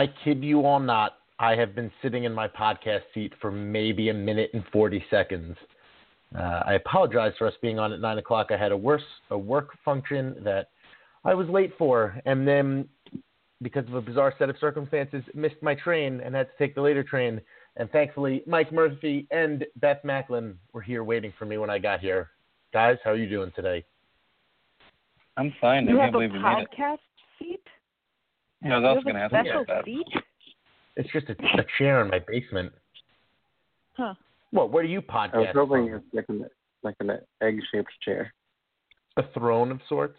I kid you all not. I have been sitting in my podcast seat for maybe a minute and 40 seconds. Uh, I apologize for us being on at 9 o'clock. I had a, worse, a work function that I was late for, and then because of a bizarre set of circumstances, missed my train and had to take the later train. And thankfully, Mike Murphy and Beth Macklin were here waiting for me when I got here. Guys, how are you doing today? I'm fine. You I have can't a believe we made it. podcast seat? Yeah, I was you have going to a ask you special about that. seat? It's just a, a chair in my basement. Huh. What? Where do you I was podcast? hoping from? it's like an like an egg-shaped chair. A throne of sorts.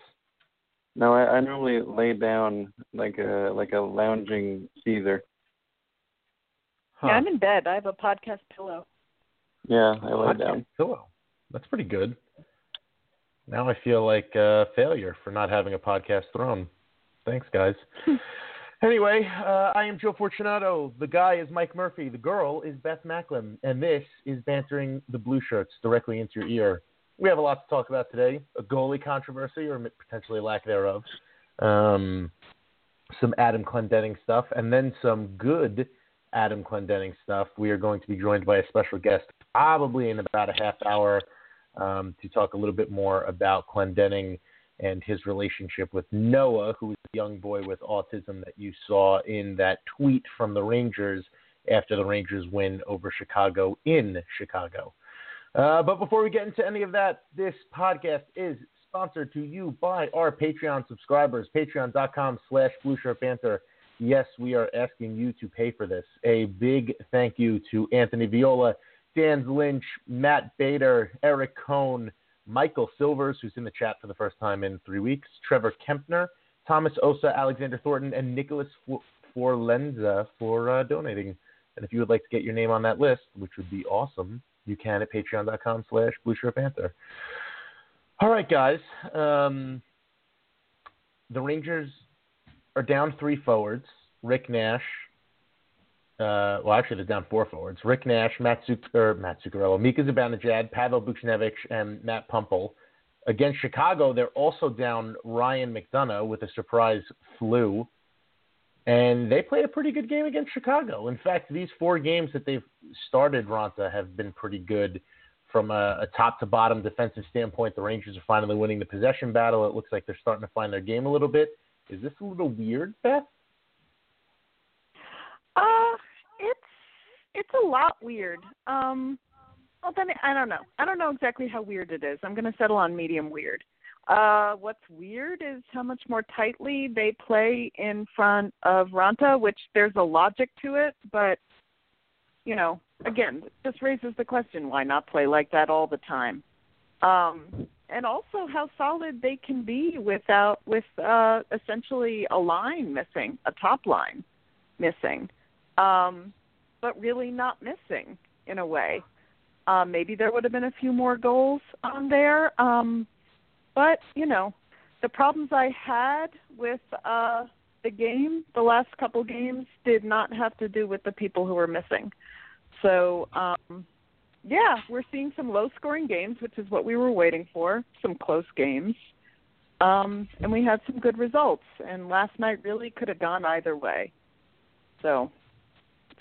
No, I, I normally lay down like a like a lounging Caesar. Huh. Yeah, I'm in bed. I have a podcast pillow. Yeah, I lay Podcast down. pillow. That's pretty good. Now I feel like a failure for not having a podcast throne. Thanks, guys. anyway, uh, I am Joe Fortunato. The guy is Mike Murphy. The girl is Beth Macklin. And this is Bantering the Blue Shirts directly into your ear. We have a lot to talk about today a goalie controversy, or potentially a lack thereof, um, some Adam Clendening stuff, and then some good Adam Clendening stuff. We are going to be joined by a special guest probably in about a half hour um, to talk a little bit more about Clendening and his relationship with Noah, who is the young boy with autism that you saw in that tweet from the Rangers after the Rangers win over Chicago in Chicago. Uh, but before we get into any of that, this podcast is sponsored to you by our Patreon subscribers, patreon.com slash blueshirtbanter. Yes, we are asking you to pay for this. A big thank you to Anthony Viola, Dan Lynch, Matt Bader, Eric Cohn, Michael Silvers, who's in the chat for the first time in three weeks, Trevor Kempner, Thomas Osa, Alexander Thornton, and Nicholas Forlenza for uh, donating. And if you would like to get your name on that list, which would be awesome, you can at patreon.com slash blueshirtbanter. All right, guys. Um, the Rangers are down three forwards. Rick Nash. Uh, well, actually, they're down four forwards. Rick Nash, Matt, Zuc- or Matt Zuccarello, Mika Zibanejad, Pavel Buchnevich, and Matt Puempel. Against Chicago, they're also down Ryan McDonagh with a surprise flu. And they played a pretty good game against Chicago. In fact, these four games that they've started, Raanta, have been pretty good from a, a top to bottom defensive standpoint. The Rangers are finally winning the possession battle. It looks like they're starting to find their game a little bit. Is this a little weird, Beth? Uh, it's it's a lot weird. Um, well, then I don't know. I don't know exactly how weird it is. I'm going to settle on medium weird. Uh, what's weird is how much more tightly they play in front of Raanta, which there's a logic to it, but you know, again, this raises the question: why not play like that all the time? Um, and also how solid they can be without with uh, essentially a line missing, a top line missing, um, but really not missing in a way. Um, maybe there would have been a few more goals on there, um, but you know, the problems I had with uh, the game, the last couple games, did not have to do with the people who were missing. So um, yeah, we're seeing some low scoring games, which is what we were waiting for, some close games. Um, and we had some good results. And last night really could have gone either way. So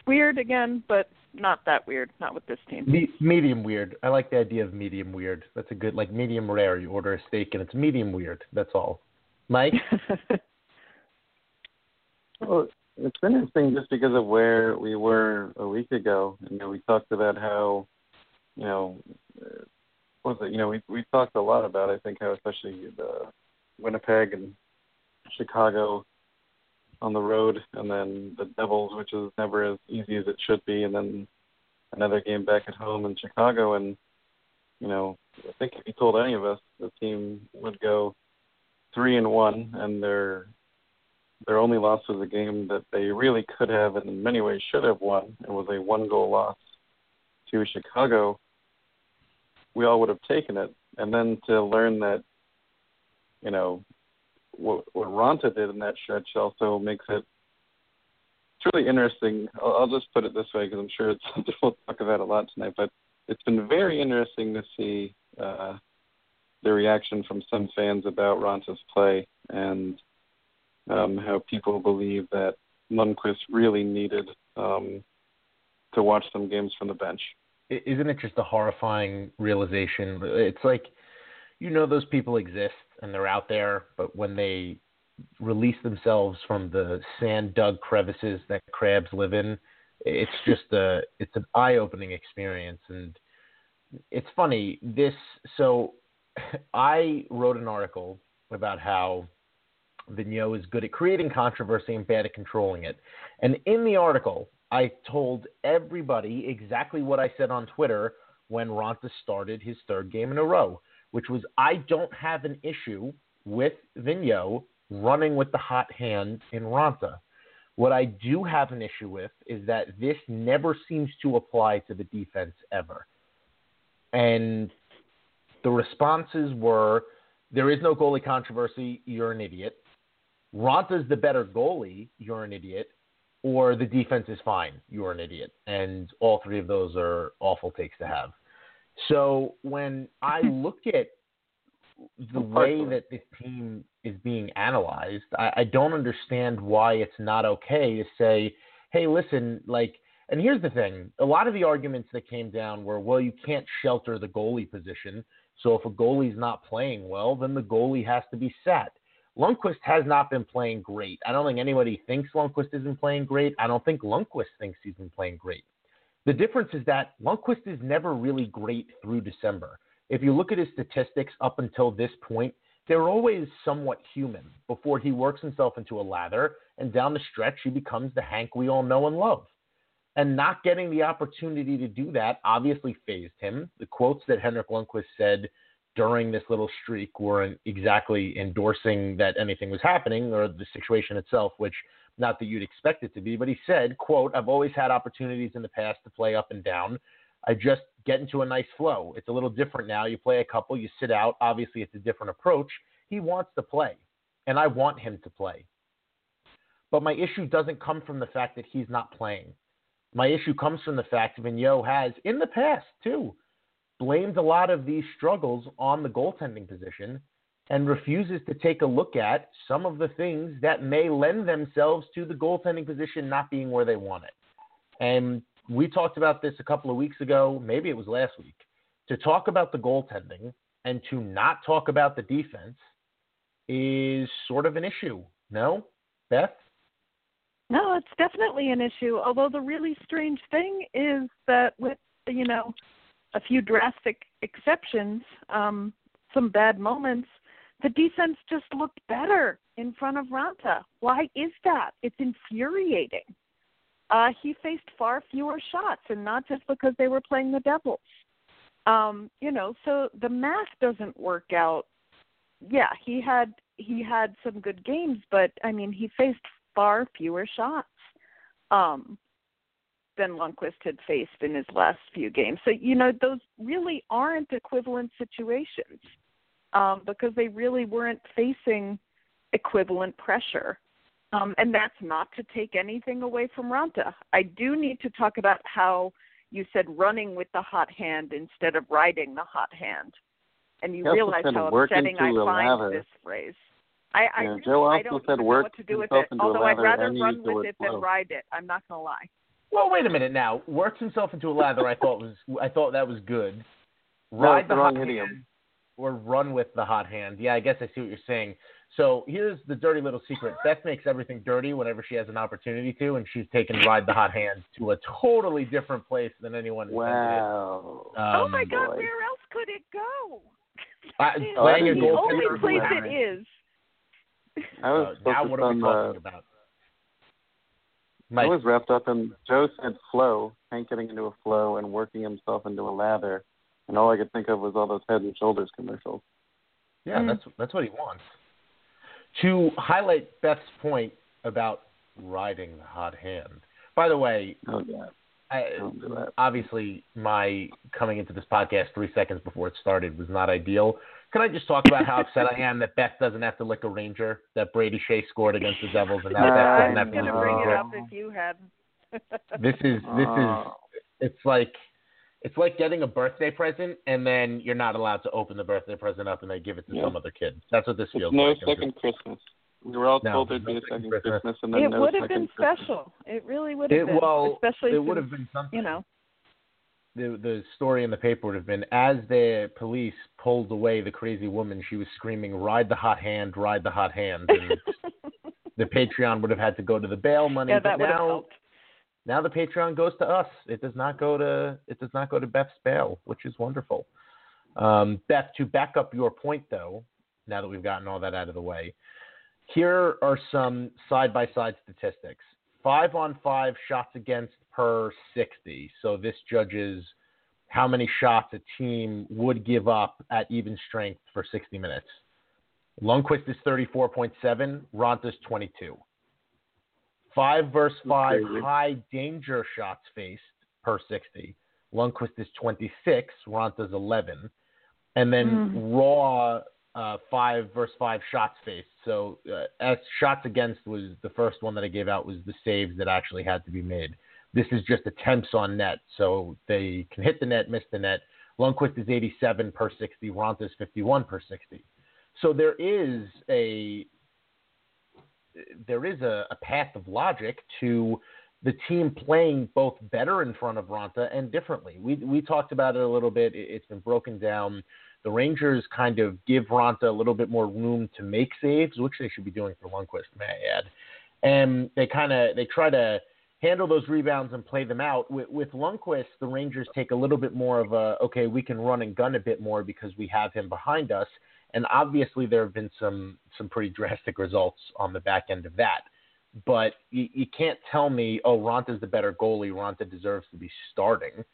weird again, but not that weird, not with this team. Me- medium weird. I like the idea of medium weird. That's a good, like medium rare. You order a steak and it's medium weird. That's all. Mike? Well, it's been interesting just because of where we were a week ago. You know, we talked about how, you know, uh, what was it? You know, we we talked a lot about I think how especially the Winnipeg and Chicago on the road, and then the Devils, which is never as easy as it should be, and then another game back at home in Chicago. And you know, I think if you told any of us the team would go three and one, and their their only loss was a game that they really could have, and in many ways should have won. It was a one goal loss to Chicago. We all would have taken it, and then to learn that, you know, what, what Raanta did in that stretch also makes it really interesting. I'll, I'll just put it this way because I'm sure it's something we'll talk about a lot tonight. But it's been very interesting to see uh, the reaction from some fans about Raanta's play and um, how people believe that Lundqvist really needed um, to watch some games from the bench. Isn't it just a horrifying realization? It's like you know those people exist and they're out there, but when they release themselves from the sand dug crevices that crabs live in, it's just a it's an eye opening experience and it's funny this so I wrote an article about how Vigneault is good at creating controversy and bad at controlling it. And in the article, I told everybody exactly what I said on Twitter when Raanta started his third game in a row, which was I don't have an issue with Vigneault running with the hot hand in Raanta. What I do have an issue with is that this never seems to apply to the defense ever. And the responses were there is no goalie controversy, you're an idiot. Raanta's the better goalie, you're an idiot. Or the defense is fine, you're an idiot. And all three of those are awful takes to have. So when I look at the way that this team is being analyzed, I, I don't understand why it's not okay to say, hey, listen, like, and here's the thing a lot of the arguments that came down were, well, you can't shelter the goalie position. So if a goalie's not playing well, then the goalie has to be set. Lundqvist has not been playing great. I don't think anybody thinks Lundqvist isn't playing great. I don't think Lundqvist thinks he's been playing great. The difference is that Lundqvist is never really great through December. If you look at his statistics up until this point, they're always somewhat human before he works himself into a lather, and down the stretch, he becomes the Hank we all know and love. And not getting the opportunity to do that obviously fazed him. The quotes that Henrik Lundqvist said during this little streak weren't exactly endorsing that anything was happening or the situation itself, which not that you'd expect it to be, but he said, quote, I've always had opportunities in the past to play up and down. I just get into a nice flow. It's a little different now. You play a couple, you sit out. Obviously, it's a different approach. He wants to play, and I want him to play. But my issue doesn't come from the fact that he's not playing. My issue comes from the fact that Vigneault has, in the past too, blamed a lot of these struggles on the goaltending position and refuses to take a look at some of the things that may lend themselves to the goaltending position not being where they want it. And we talked about this a couple of weeks ago, maybe it was last week. To talk about the goaltending and to not talk about the defense is sort of an issue. No, Beth? No, it's definitely an issue. Although the really strange thing is that with you know a few drastic exceptions, um, some bad moments, the defense just looked better in front of Raanta. Why is that? It's infuriating. Uh, he faced far fewer shots, and not just because they were playing the Devils. Um, you know, so the math doesn't work out. Yeah, he had he had some good games, but I mean, he faced far fewer shots um, than Lundqvist had faced in his last few games. So you know, those really aren't equivalent situations um, because they really weren't facing equivalent pressure. Um, and that's not to take anything away from Raanta. I do need to talk about how you said running with the hot hand instead of riding the hot hand. And you realize how upsetting I find this phrase. I, I, yeah, really, Joe I don't said know work what to do with it. Although I'd rather run with it than ride it. I'm not going to lie. Well, wait a minute now. Works himself into a lather. I thought was I thought that was good. Ride no, the hot idiom. Hand or run with the hot hand. Yeah, I guess I see what you're saying. So here's the dirty little secret. Beth makes everything dirty whenever she has an opportunity to, and she's taken ride the hot hand to a totally different place than anyone. Wow. Um, oh my God, boy. where else could it go? I, It's playing a the only place who- it is. I was Uh, now what are we on talking the, about? I was wrapped up in Joe said flow, Hank getting into a flow and working himself into a lather, and all I could think of was all those Head and Shoulders commercials. Yeah, Mm. that's that's what he wants. To highlight Beth's point about riding the hot hand. By the way, Oh yeah, I, Don't do that. obviously my coming into this podcast three seconds before it started was not ideal. Can I just talk about how upset I am that Beth doesn't have to lick a Ranger that Brady Skjei scored against the Devils and now Nah, Beth I doesn't have to going to bring it up if you had. This is this is Oh. it's like it's like getting a birthday present and then you're not allowed to open the birthday present up and they give it to Yeah. some other kid. That's what this It's feels no like. I'm second Christmas. We were all No, told there'd be a second Christmas. Christmas, and then It no would have been Christmas. special. It really would have It, been. well, especially it would have been something. you know. the the story in the paper would have been as the police pulled away the crazy woman, she was screaming, "Ride the hot hand, ride the hot hand," and the Patreon would have had to go to the bail money. yeah, but that would have helped. Now the Patreon goes to us. It does not go to it does not go to Beth's bail, which is wonderful. Um, Beth, to back up your point though, now that we've gotten all that out of the way, here are some side by side statistics. Five on five shots against per 60. So this judges how many shots a team would give up at even strength for 60 minutes. Lundqvist is 34.7, Raanta's 22. Five versus five high danger shots faced per 60. Lundqvist is 26, Raanta's 11. And then raw uh, five versus five shots faced. So uh, as shots against was the first one that I gave out was the saves that actually had to be made. This is just attempts on net, so they can hit the net, miss the net. Lundqvist is 87 per 60, Raanta is 51 per 60. So there is a there is a, a path of logic to the team playing both better in front of Raanta and differently. We we talked about it a little bit. It, it's been broken down. The Rangers kind of give Raanta a little bit more room to make saves, which they should be doing for Lundqvist, may I add. And they kind of they try to handle those rebounds and play them out. With, with Lundqvist, the Rangers take a little bit more of a okay, we can run and gun a bit more because we have him behind us. And obviously, there have been some some pretty drastic results on the back end of that. But you, you can't tell me, oh, Raanta's the better goalie. Raanta deserves to be starting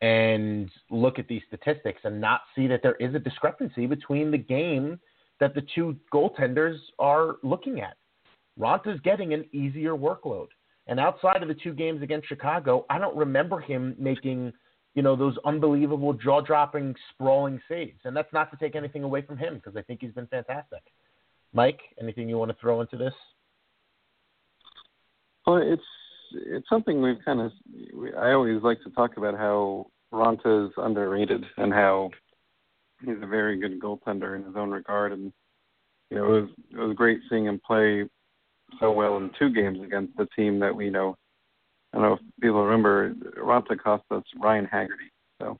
and look at these statistics and not see that there is a discrepancy between the game that the two goaltenders are looking at. Raanta's getting an easier workload. And outside of the two games against Chicago, I don't remember him making, you know, those unbelievable jaw-dropping, sprawling saves. And that's not to take anything away from him because I think he's been fantastic. Mike, anything you want to throw into this? Well, it's it's something we've kind of. We, I always like to talk about how Raanta is underrated and how he's a very good goaltender in his own regard. And you know, it was it was great seeing him play so well in two games against the team that we know. I don't know if people remember Raanta cost us Ryan Haggerty, so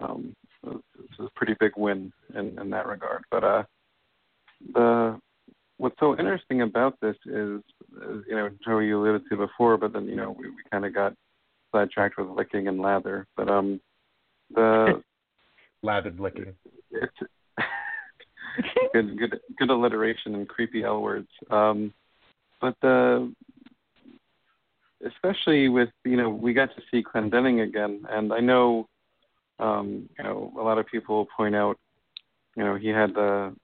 um, it was, a pretty big win in, in that regard. But uh, the what's so interesting about this is, is you know, Joe, you alluded to before, but then you know we, we kind of got sidetracked with licking and lather. But um, the Lathered licking. it's good, good, good alliteration and creepy L words. Um, but the especially with you know we got to see Clendening again, and I know um, you know a lot of people point out you know he had the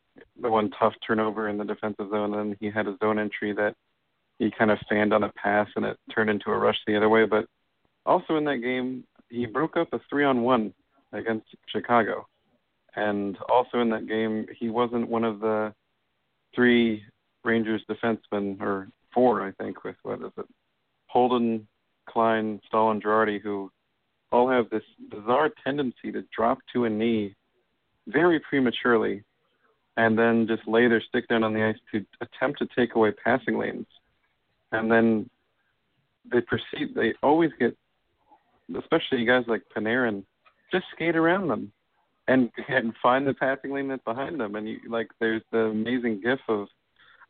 the one tough turnover in the defensive zone, and he had a zone entry that he kind of fanned on a pass and it turned into a rush the other way. But also in that game, he broke up a three on one against Chicago. And also in that game, he wasn't one of the three Rangers defensemen, or four, I think, with what is it? Holden, Klein, Staal, and Girardi, who all have this bizarre tendency to drop to a knee very prematurely and then just lay their stick down on the ice to attempt to take away passing lanes. And then they proceed, they always get, especially guys like Panarin, just skate around them and and find the passing lane that's behind them. And you like, there's the amazing gif of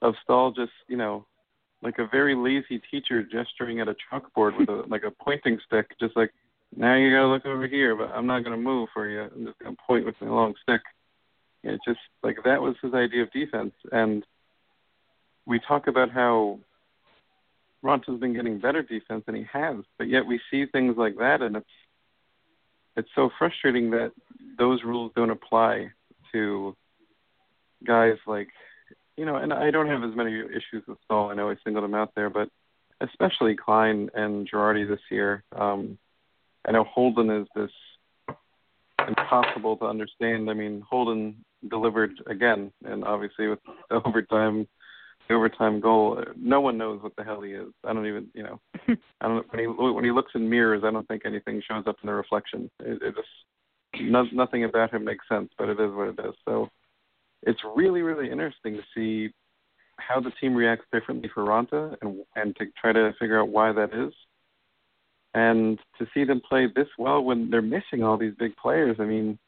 of Staal just, you know, like a very lazy teacher gesturing at a chalkboard with a like a pointing stick, just like now you gotta look over here, but I'm not gonna move for you. I'm just gonna point with my long stick. It just like that was his idea of defense, and we talk about how Raanta's been getting better defense, and he has, but yet we see things like that, and it's it's so frustrating that those rules don't apply to guys like you know, and I don't have as many issues with Staal. I know I singled him out there, but especially Klein and Girardi this year. Um, I know Holden is this impossible to understand. I mean, Holden delivered again, and obviously with the overtime, the overtime goal, no one knows what the hell he is. I don't even, you know, I don't. When he when he looks in mirrors, I don't think anything shows up in the reflection. It, it just no, nothing about him makes sense, but it is what it is. So it's really really interesting to see how the team reacts differently for Raanta and and to try to figure out why that is. And to see them play this well when they're missing all these big players, I mean,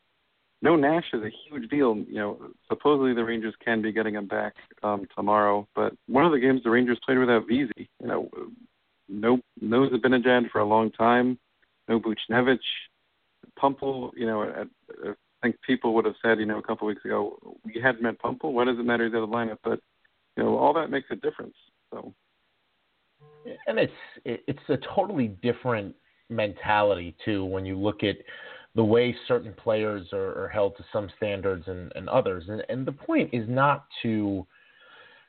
no Nash is a huge deal. You know, supposedly the Rangers can be getting him back um, tomorrow, but one of the games the Rangers played without Vesey. You know, no no Zibanejad for a long time, no Buchnevich, Puempel. You know, at, I think people would have said, you know, a couple of weeks ago, we hadn't met Puempel. What does it matter to the other lineup? But you know, all that makes a difference. So and it's it's a totally different mentality too when you look at the way certain players are, are held to some standards and, and others. And, and the point is not to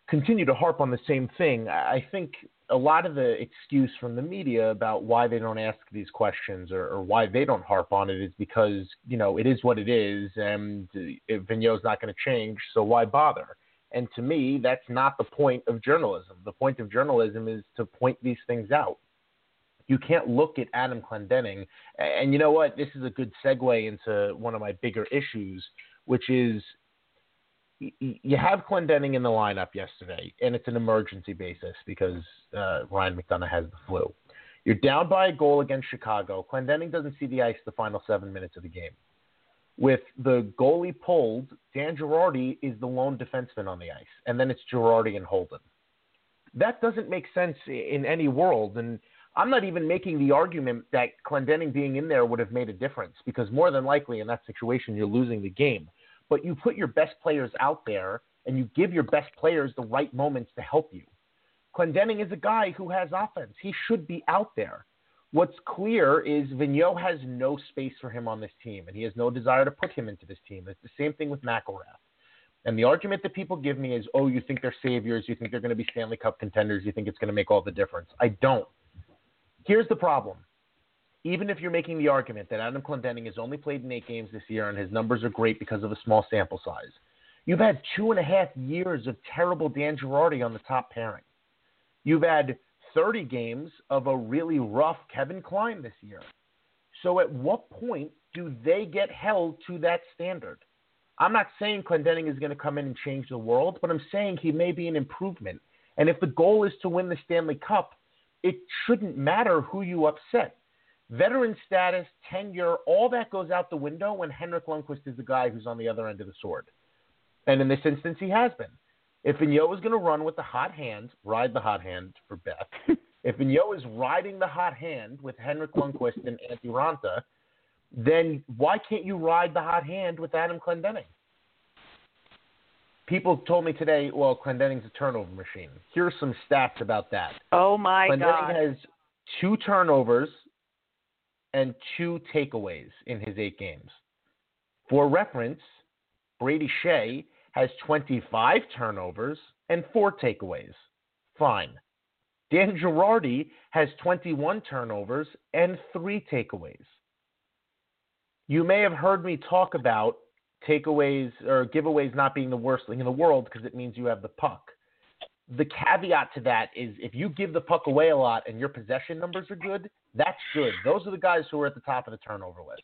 continue to harp on the same thing. I think a lot of the excuse from the media about why they don't ask these questions or, or why they don't harp on it is because you know it is what it is, and uh, Vigneault's not going to change, so why bother? And to me, that's not the point of journalism. The point of journalism is to point these things out. You can't look at Adam Clendening, and you know what? This is a good segue into one of my bigger issues, which is you have Clendening in the lineup yesterday, and it's an emergency basis because uh, Ryan McDonagh has the flu. You're down by a goal against Chicago. Clendening doesn't see the ice the final seven minutes of the game. With the goalie pulled, Dan Girardi is the lone defenseman on the ice, and then it's Girardi and Holden. That doesn't make sense in any world, and I'm not even making the argument that Clendening being in there would have made a difference because more than likely in that situation you're losing the game. But you put your best players out there and you give your best players the right moments to help you. Clendening is a guy who has offense. He should be out there. What's clear is Vigneault has no space for him on this team, and he has no desire to put him into this team. It's the same thing with McIlrath. And the argument that people give me is, oh, you think they're saviors, you think they're going to be Stanley Cup contenders, you think it's going to make all the difference. I don't. Here's the problem. Even if you're making the argument that Adam Clendening has only played in eight games this year and his numbers are great because of a small sample size, you've had two and a half years of terrible Dan Girardi on the top pairing. You've had 30 games of a really rough Kevin Klein this year. So at what point do they get held to that standard? I'm not saying Clendening is going to come in and change the world, but I'm saying he may be an improvement. And if the goal is to win the Stanley Cup, it shouldn't matter who you upset. Veteran status, tenure, all that goes out the window when Henrik Lundqvist is the guy who's on the other end of the sword. And in this instance, he has been. If Vigneault is going to run with the hot hand, ride the hot hand for Beth. if Vigneault is riding the hot hand with Henrik Lundqvist and Antti Raanta, then why can't you ride the hot hand with Adam Clendening? People told me today, well, Clendening's a turnover machine. Here's some stats about that. Oh my Clendening God! Clendening has two turnovers and two takeaways in his eight games. For reference, Brady Skjei has 25 turnovers and four takeaways. Fine. Dan Girardi has 21 turnovers and three takeaways. You may have heard me talk about takeaways or giveaways not being the worst thing in the world because it means you have the puck. The caveat to that is if you give the puck away a lot and your possession numbers are good, that's good. Those are the guys who are at the top of the turnover list.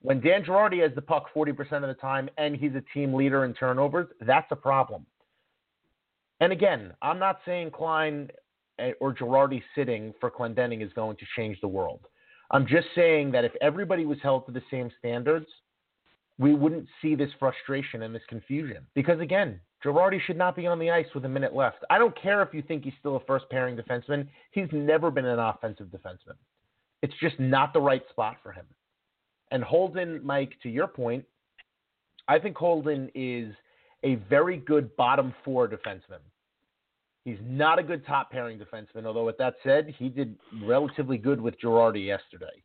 When Dan Girardi has the puck 40% of the time and he's a team leader in turnovers, that's a problem. And again, I'm not saying Klein eh, or Girardi sitting for Clendening is going to change the world. I'm just saying that if everybody was held to the same standards, we wouldn't see this frustration and this confusion. Because again, Girardi should not be on the ice with a minute left. I don't care if you think he's still a first pairing defenseman. He's never been an offensive defenseman. It's just not the right spot for him. And Holden, Mike, to your point, I think Holden is a very good bottom four defenseman. He's not a good top pairing defenseman, although with that said, he did relatively good with Girardi yesterday.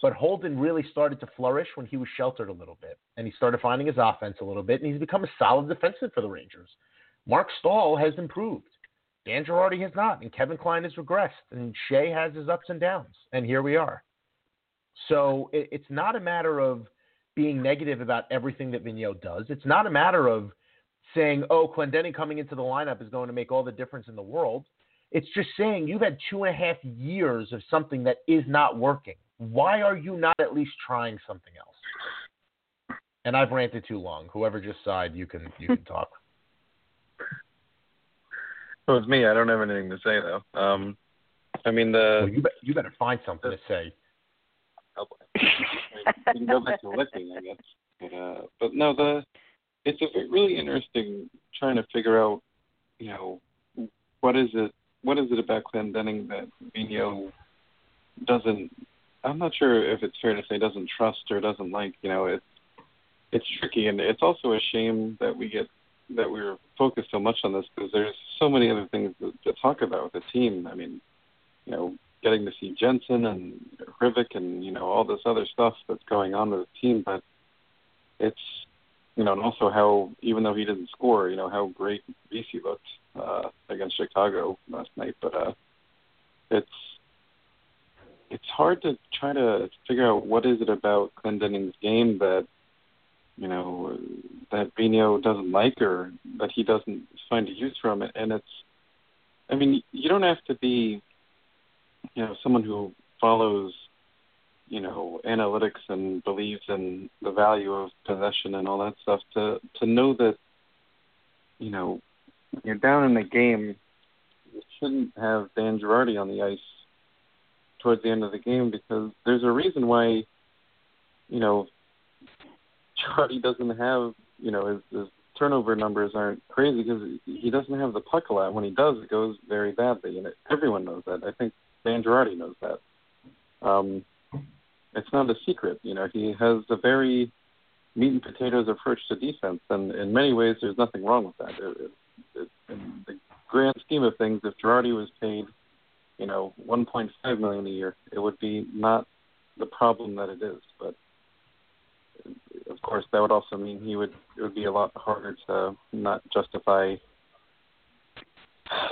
But Holden really started to flourish when he was sheltered a little bit, and he started finding his offense a little bit, and he's become a solid defenseman for the Rangers. Mark Staal has improved. Dan Girardi has not, and Kevin Klein has regressed, and Skjei has his ups and downs, and here we are. So it, it's not a matter of being negative about everything that Vigneault does. It's not a matter of saying, oh, Clendening coming into the lineup is going to make all the difference in the world. It's just saying you've had two and a half years of something that is not working. Why are you not at least trying something else? And I've ranted too long. Whoever just sighed, you can you can talk. So it's me. I don't have anything to say though. Um, I mean the. Well, you, be- you better find something to say. Oh, boy. we can go back to licking, I guess. But uh, but no, the it's a really interesting trying to figure out, you know, what is it what is it about Clendening that Vino doesn't I'm not sure if it's fair to say doesn't trust or doesn't like, you know, it's it's tricky and it's also a shame that we get that we're focused so much on this because there's so many other things to, to talk about with the team. I mean, you know, getting to see Jensen and Hrivik and you know all this other stuff that's going on with the team, but it's you know, and also how even though he didn't score, you know how great Vesey looked uh, against Chicago last night. But uh, it's it's hard to try to figure out what is it about Clendening's game that you know that Vino doesn't like or that he doesn't find a use from it. And it's, I mean, you don't have to be, you know, someone who follows you know analytics and believes in the value of possession and all that stuff to to know that you know when you're down in the game you shouldn't have Dan Girardi on the ice towards the end of the game because there's a reason why you know Girardi doesn't have you know his, his turnover numbers aren't crazy because he doesn't have the puck a lot when he does it goes very badly and it, everyone knows that I think Dan Girardi knows that um it's not a secret. You know, he has a very meat and potatoes approach to defense, and in many ways, there's nothing wrong with that. It, it, it, in the grand scheme of things, if Girardi was paid, you know, 1.5 million a year, it would be not the problem that it is. But of course, that would also mean he would it would be a lot harder to not justify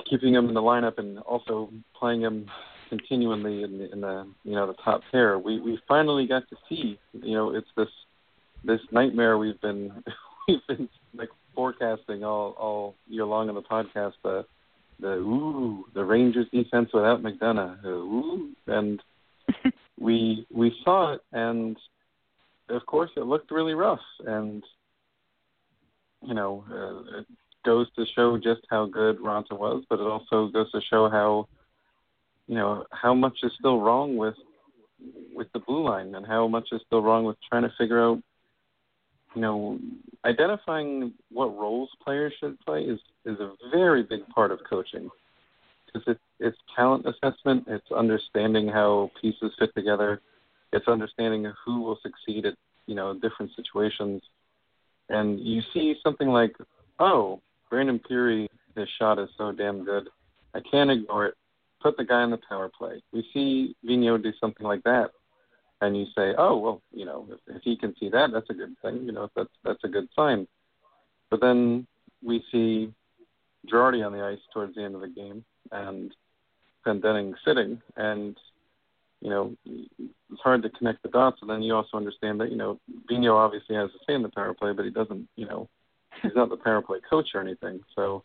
keeping him in the lineup and also playing him continually in the, in the you know the top pair. We we finally got to see you know it's this this nightmare we've been we've been like forecasting all all year long on the podcast. The the ooh the Rangers defense without McDonagh. Ooh and we we saw it and of course it looked really rough and you know uh, it goes to show just how good Raanta was, but it also goes to show how you know how much is still wrong with with the blue line and how much is still wrong with trying to figure out you know identifying what roles players should play is is a very big part of coaching. Because it, it's talent assessment it's understanding how pieces fit together it's understanding who will succeed at you know different situations. And you see something like oh Brandon Pirri his shot is so damn good. I can't ignore it. Put the guy on the power play. We see Vigneault do something like that, and you say, oh well, you know, if, if he can see that, that's a good thing. You know, that's that's a good sign. But then we see Girardi on the ice towards the end of the game, and Clendening sitting, and you know, it's hard to connect the dots. And then you also understand that you know, Vino obviously has a say in the power play, but he doesn't, you know, he's not the power play coach or anything. So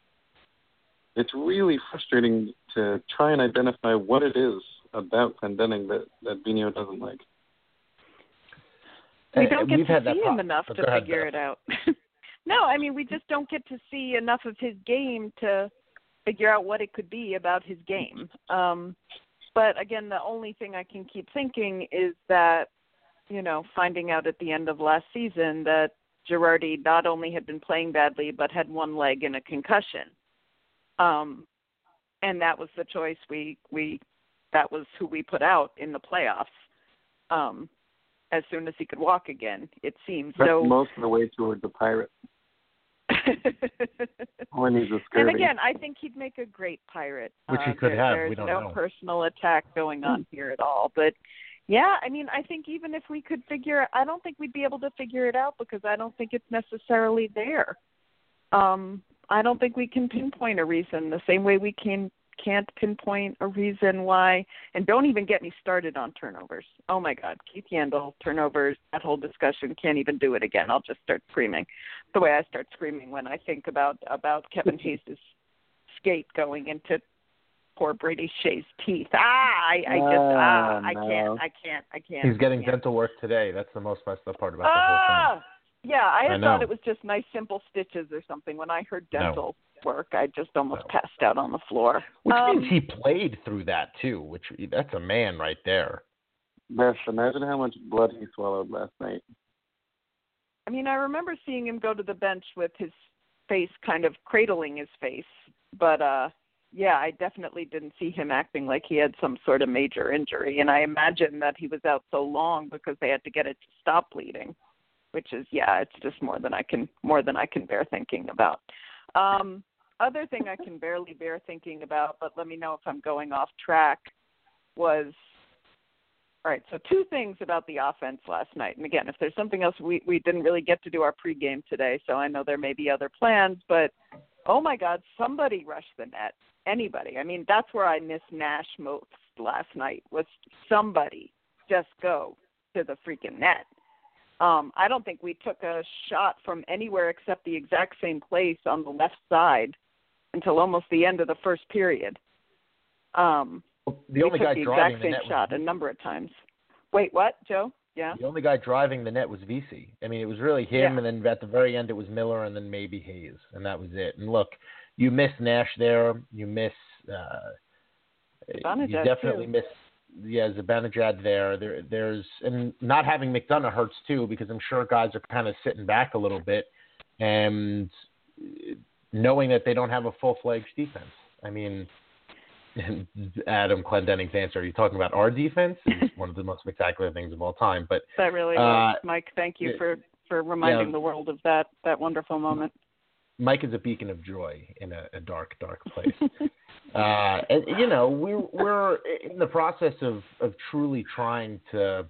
it's really frustrating to try and identify what it is about Clendening that that Vigneault doesn't like. We don't get to see him enough to ahead, figure it out. no, I mean we just don't get to see enough of his game to figure out what it could be about his game. Um but again, the only thing I can keep thinking is that, you know, finding out at the end of last season that Girardi not only had been playing badly but had one leg and a concussion. Um and that was the choice we we that was who we put out in the playoffs. Um as soon as he could walk again, it seems. That's So most of the way towards the pirate when he's a and again, I think he'd make a great pirate. Which he Uh, could there- have, There's we don't no know. personal attack going on here at all. But yeah, I mean, I think even if we could figure, I don't think we'd be able to figure it out because I don't think it's necessarily there. Um, I don't think we can pinpoint a reason the same way we can can't pinpoint a reason why. And don't even get me started on turnovers. Oh my God, Keith Yandle turnovers. That whole discussion can't even do it again. I'll just start screaming, the way I start screaming when I think about about Kevin Hayes' skate going into poor Brady Skjei's teeth. Ah, I, I just ah, Ah, I can't, I can't, I can't. He's getting I can't. dental work today. That's the most messed up part about the whole Ah, Yeah, I had I thought it was just nice, simple stitches or something. When I heard No. dental work, I just almost No. passed out on the floor. Which Um, means he played through that too. Which that's a man right there. Beth, imagine how much blood he swallowed last night. I mean, I remember seeing him go to the bench with his face kind of cradling his face, but uh yeah, I definitely didn't see him acting like he had some sort of major injury, and I imagine that he was out so long because they had to get it to stop bleeding, which is yeah, it's just more than I can more than I can bear thinking about. Um other thing I can barely bear thinking about, but let me know if I'm going off track, was all right, so two things about the offense last night. And again, if there's something else, we, we didn't really get to do our pregame today, so I know there may be other plans, but oh my God, somebody rushed the net. Anybody. I mean, that's where I miss Nash most last night was somebody just go to the freaking net. Um, I don't think we took a shot from anywhere except the exact same place on the left side until almost the end of the first period. Um, The only we guy took the driving exact the same net shot was a number of times. Wait, what, Joe? Yeah. the only guy driving the net was Vesey. I mean, it was really him, Yeah. and then at the very end it was Miller, and then maybe Hayes, and that was it. And look, you miss Nash there. You miss. Uh, you definitely too. miss. Yeah, Zibanejad there. There, there's and not having McDonagh hurts too because I'm sure guys are kind of sitting back a little bit, and knowing that they don't have a full fledged defense. I mean, Adam Clendening's answer. Are you talking about our defense? One of the most spectacular things of all time. But That really Uh. Mike, thank you for for reminding Yeah. the world of that that wonderful moment. Mike is a beacon of joy in a, a dark, dark place. uh, and you know, we're we're in the process of of truly trying to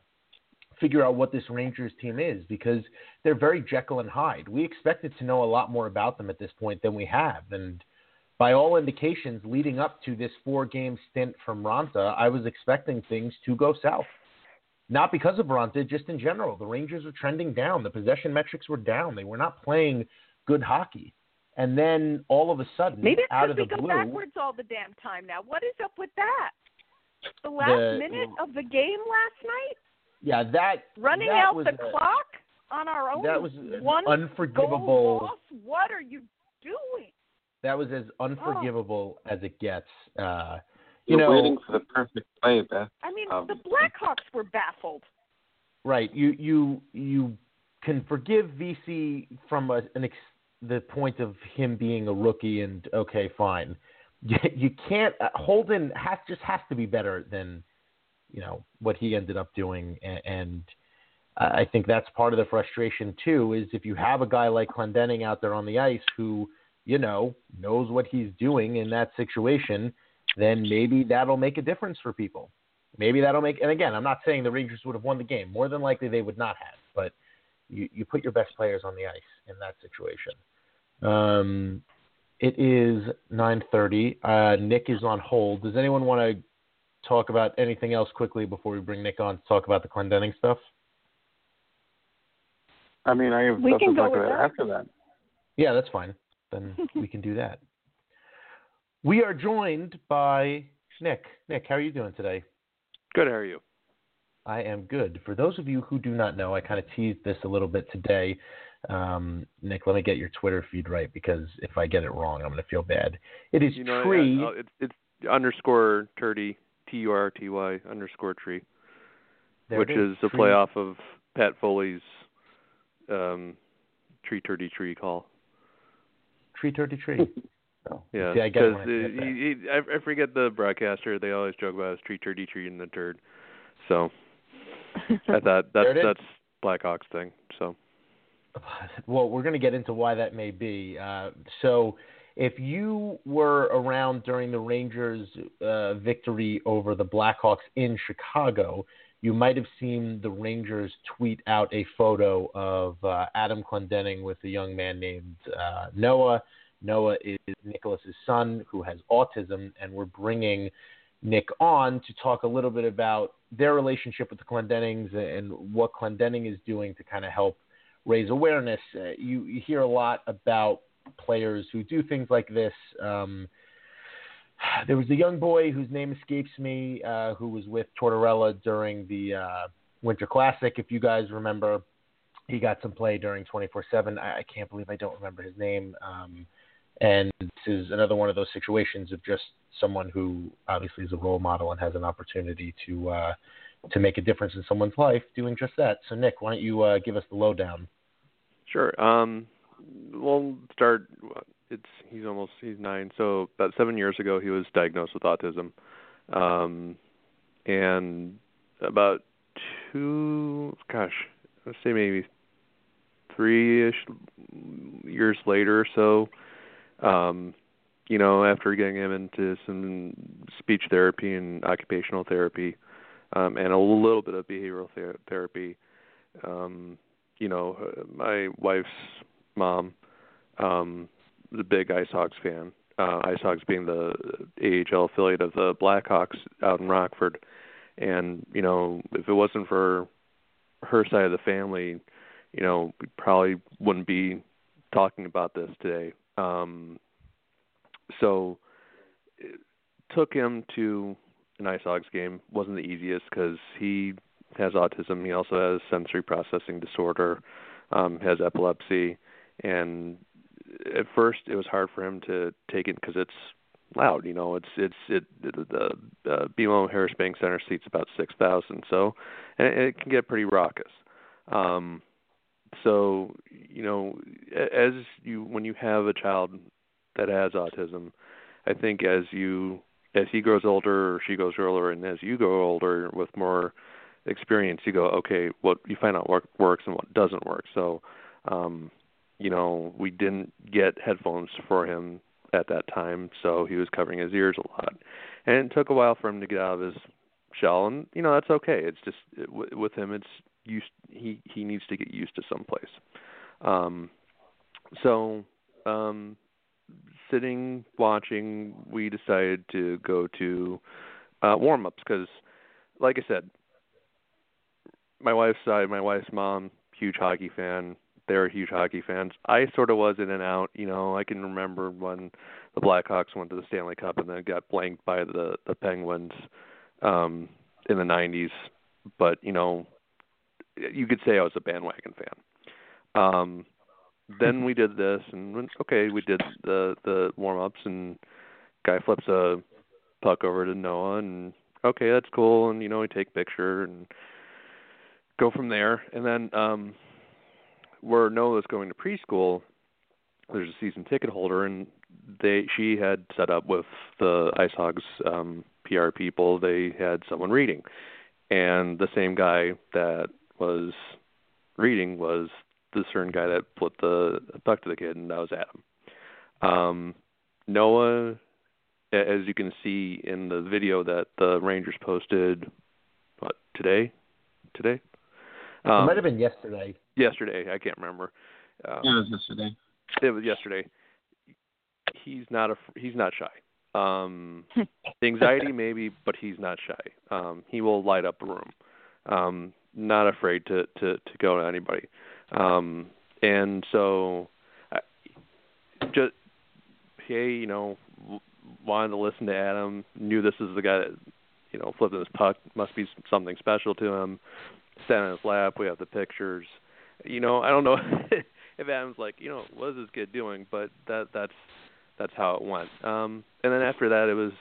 figure out what this Rangers team is because they're very Jekyll and Hyde. We expected to know a lot more about them at this point than we have, and by all indications, leading up to this four-game stint from Raanta, I was expecting things to go south. Not because of Raanta, just in general. The Rangers were trending down. The possession metrics were down. They were not playing good hockey. And then all of a sudden, Maybe it's out because of we the go backwards all the damn time now. What is up with that? The last The- minute of the game last night, yeah, that running that out was the a- clock on our own That was one unforgivable. loss. What are you doing? That was as unforgivable as it gets. Uh, you You're know, waiting for the perfect play, Beth. I mean, Um, the Blackhawks were baffled. right? You you you can forgive Vesey from a, an ex, the point of him being a rookie and okay, fine. You, you can't. Uh, Holden has just has to be better than you know what he ended up doing, and, and I think that's part of the frustration too. Is if you have a guy like Clendening out there on the ice who you know knows what he's doing in that situation, then maybe that'll make a difference for people. Maybe that'll make. And again, I'm not saying the Rangers would have won the game. More than likely, they would not have. But you, you put your best players on the ice in that situation. Um, it is 9:30. Uh, Nick is on hold. Does anyone want to talk about anything else quickly before we bring Nick on to talk about the Clendening stuff? I mean, I have We stuff can to talk about that. after that. Yeah, that's fine. Then we can do that. We are joined by Nick. Nick, how are you doing today? Good. How are you? I am good. For those of you who do not know, I kind of teased this a little bit today. Um, Nick, let me get your Twitter feed right because if I get it wrong, I'm going to feel bad. It is You know, tree. it's it's underscore turdy T U R T Y underscore tree, There which is a Tree- play off of Pat Foley's um, tree turdy tree call. Tree, turdy, tree. Oh, Yeah, See, I because I say it back. he, he, I, I forget the broadcaster. They always joke about his tree turdy tree and the turd. So I thought that's There it is. that's Blackhawks thing. So Well, we're going to get into why that may be. Uh, so, if you were around during the Rangers' uh, victory over the Blackhawks in Chicago, you might have seen the Rangers tweet out a photo of uh, Adam Clendening with a young man named uh, Noah. Noah is Nicholas's son who has autism, and we're bringing Nick on to talk a little bit about their relationship with the Clendenings and what Clendening is doing to kind of help raise awareness. Uh, you, you hear a lot about players who do things like this. Um, there was a young boy whose name escapes me uh, who was with Tortorella during the uh, Winter Classic, if you guys remember. he got some play during 24/7. I, I can't believe I don't remember his name. Um, and this is another one of those situations of just someone who obviously is a role model and has an opportunity to uh, to make a difference in someone's life doing just that. So Nick, why don't you uh, give us the lowdown? Sure. Um, we'll start. It's he's almost he's nine. So about seven years ago, he was diagnosed with autism, um, and about two, gosh, let's say maybe three-ish years later or so, um, you know, after getting him into some speech therapy and occupational therapy, um, and a little bit of behavioral ther- therapy, um, you know, my wife's mom um, a big IceHogs fan. Uh, IceHogs being the AHL affiliate of the Blackhawks out in Rockford, and you know, if it wasn't for her side of the family, you know, we probably wouldn't be talking about this today. Um, so it took him to an IceHogs game wasn't the easiest because he has autism. He also has sensory processing disorder, um, has epilepsy, and at first it was hard for him to take it because it's loud. You know, it's it's it the uh, BMO Harris Bank Center seats about six thousand, so and it, it can get pretty raucous. Um, so you know, as you when you have a child that has autism, I think as you as he grows older or she grows older, and as you grow older with more experience, you go, okay, what you find out what works and what doesn't work. So, um, you know, we didn't get headphones for him at that time, so he was covering his ears a lot, and it took a while for him to get out of his shell, and you know that's okay. It's just it, with him, it's used. He he needs to get used to someplace. Um, so um, sitting watching, we decided to go to uh, warm ups because, like I said, my wife's side, my wife's mom, huge hockey fan. They're huge hockey fans. I sort of was in and out. You know, I can remember when the Blackhawks went to the Stanley Cup and then got blanked by the the Penguins um, in the '90s. But you know, you could say I was a bandwagon fan. Um, then we did this, and okay, we did the the warm ups, and guy flips a puck over to Noah, and okay, that's cool, and you know we take picture and go from there, and then um where Noah's going to preschool, there's a season ticket holder, and they she had set up with the IceHogs um, PR people. They had someone reading, and the same guy that was reading was the certain guy that put the puck to the kid, and that was Adam. Um, Noah, as you can see in the video that the Rangers posted, what today? Today? Um, it might have been yesterday. Yesterday, I can't remember. Um, yeah, it was yesterday. It was yesterday. He's not a he's not shy. Um, anxiety maybe, but he's not shy. Um, he will light up a room. Um, not afraid to to to go to anybody. Um, and so, I, just hey, you know, wanted to listen to Adam. Knew this is the guy that you know flipping his puck must be something special to him. Sat on his lap. We have the pictures. You know, I don't know if Adam's like, you know, what is this kid doing? But that that's that's how it went. Um, and then after that, it was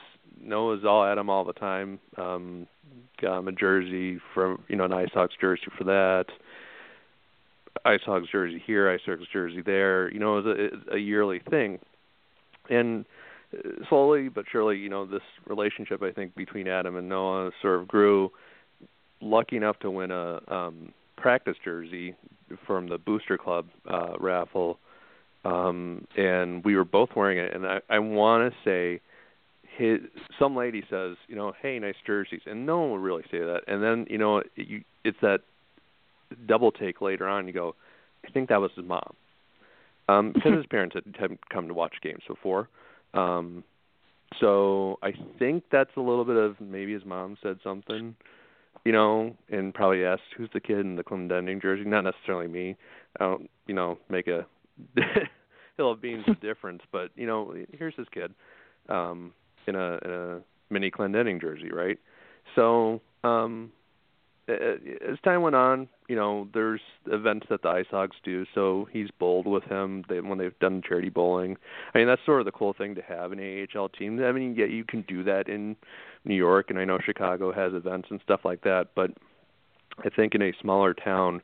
no, it was all Adam all the time. Um, got him a jersey from you know an IceHogs jersey for that. IceHogs jersey here, IceHogs jersey there. You know, it was a, a yearly thing, and uh, slowly but surely, you know, this relationship I think between Adam and Noah sort of grew. Lucky enough to win a um, practice jersey from the Booster Club uh, raffle, um, and we were both wearing it. And I, I want to say, his some lady says, you know, hey, nice jerseys, and no one would really say that. And then you know, you, it's that double take later on. You go, I think that was his mom, um, because his parents had, had come to watch games before. Um, so I think that's a little bit of maybe his mom said something, you know, and probably asked who's the kid in the Clendening jersey. Not necessarily me. I don't, you know, make a hill of beans difference, but you know, here's this kid um, in a in a mini Clendening jersey, right? So um, as time went on, you know, there's events that the Ice Hogs do, so he's bowled with him they, when they've done charity bowling. I mean, that's sort of the cool thing to have an AHL team. I mean, yeah, you can do that in New York, and I know Chicago has events and stuff like that, but I think in a smaller town,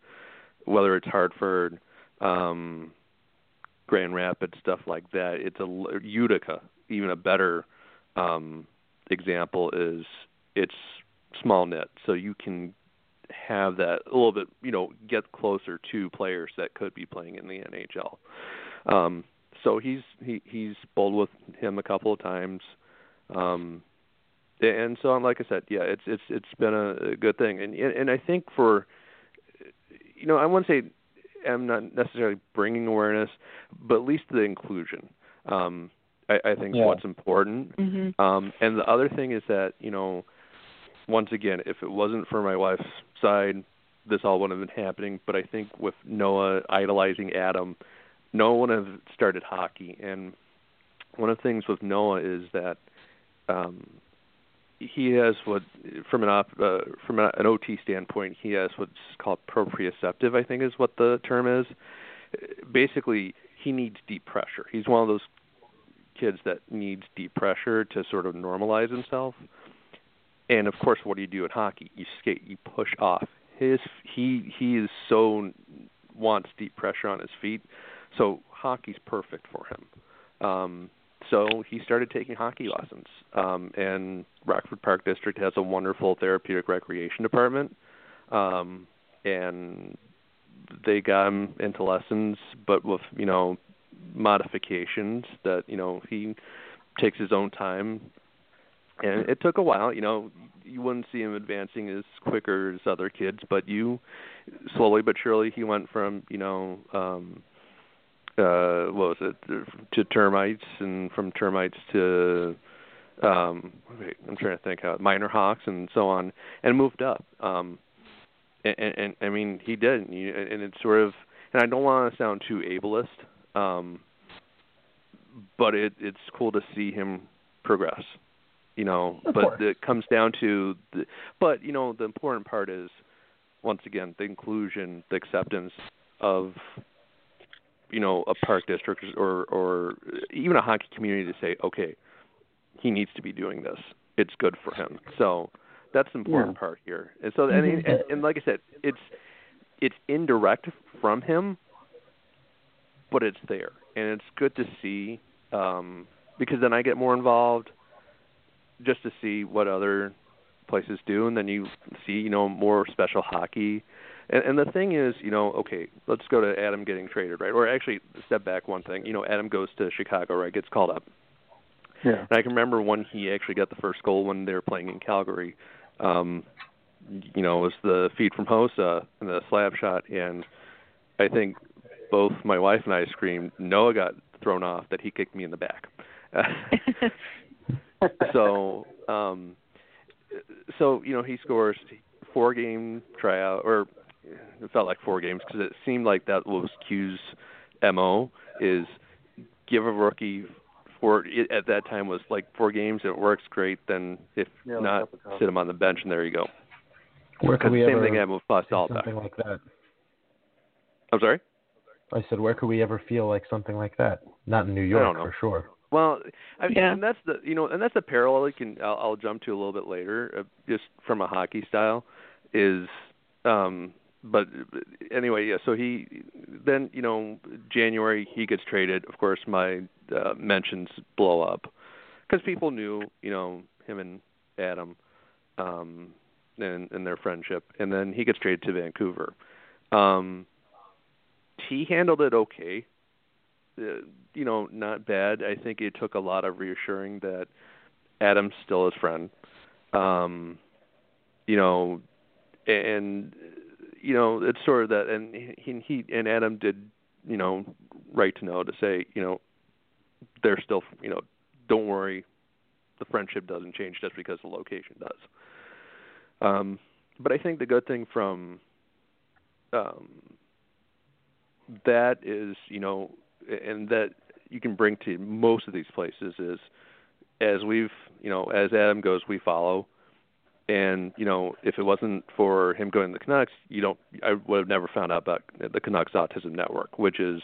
whether it's Hartford, um, Grand Rapids, stuff like that, it's a Utica, even a better um, example is it's small net, so you can have that a little bit, you know, get closer to players that could be playing in the NHL. Um, so he's he he's bowled with him a couple of times. Um, and so on. like I said, yeah, it's it's it's been a, a good thing, and and I think for, you know, I wouldn't say I'm not necessarily bringing awareness, but at least the inclusion. Um, I, I think yeah. what's important. Mm-hmm. Um, and the other thing is that you know, once again, if it wasn't for my wife's side, this all wouldn't have been happening. But I think with Noah idolizing Adam, Noah would have started hockey. And one of the things with Noah is that um, he has what, from an op, uh, from an OT standpoint, he has what's called proprioceptive. I think is what the term is. Basically, he needs deep pressure. He's one of those kids that needs deep pressure to sort of normalize himself. And of course, what do you do in hockey? You skate, you push off. His he he is so wants deep pressure on his feet, so hockey's perfect for him. Um, so he started taking hockey lessons. Um, and Rockford Park District has a wonderful therapeutic recreation department, um, and they got him into lessons, but with you know modifications that you know he takes his own time and it took a while you know you wouldn't see him advancing as quicker as other kids but you slowly but surely he went from you know um uh what was it to termites and from termites to um wait, I'm trying to think how minor hawks and so on and moved up um and, and, and I mean he did and, you, and it's sort of and I don't want to sound too ableist um, but it it's cool to see him progress. You know, Of but course. it comes down to the but you know the important part is once again the inclusion, the acceptance of you know a park district or or even a hockey community to say okay he needs to be doing this it's good for him so that's the important Yeah. part here and so and, Mhm. and and like i said it's it's indirect from him but it's there and it's good to see um because then i get more involved just to see what other places do and then you see you know more special hockey and, and the thing is, you know, okay, let's go to Adam getting traded, right? Or actually, step back one thing. You know, Adam goes to Chicago, right? Gets called up. Yeah. And I can remember when he actually got the first goal when they were playing in Calgary. Um, you know, it was the feed from Hossa and the slap shot, and I think both my wife and I screamed. Noah got thrown off that he kicked me in the back. so, um, so you know, he scores four game tryout, or it felt like four games because it seemed like that was Q's mo is give a rookie four it, at that time was like four games it works great then if Yeah, not cup of coffee. sit him on the bench and there you go Where could we same ever thing happened with see Pastalda. something like that? I'm sorry I said, where could we ever feel like something like that? Not in New York, for sure. Well, I mean, Yeah. and that's the you know, and that's the parallel. You can I'll, I'll jump to a little bit later, uh, just from a hockey style, is um. But anyway, yeah. So he then you know January he gets traded. Of course, my uh, mentions blow up because people knew you know him and Adam, um, and and their friendship. And then he gets traded to Vancouver. Um, he handled it okay uh, you know, not bad. I think it took a lot of reassuring that Adam's still his friend. Um, you know, and you know, it's sort of that, and he, he and Adam did, you know, right to know to say, you know, they're still, you know, don't worry, the friendship doesn't change just because the location does. Um, but I think the good thing from um, that is, you know, and that you can bring to most of these places is as we've, you know, as Adam goes, we follow. and you know, if it wasn't for him going to the Canucks, you don't. I would have never found out about the Canucks Autism Network, which is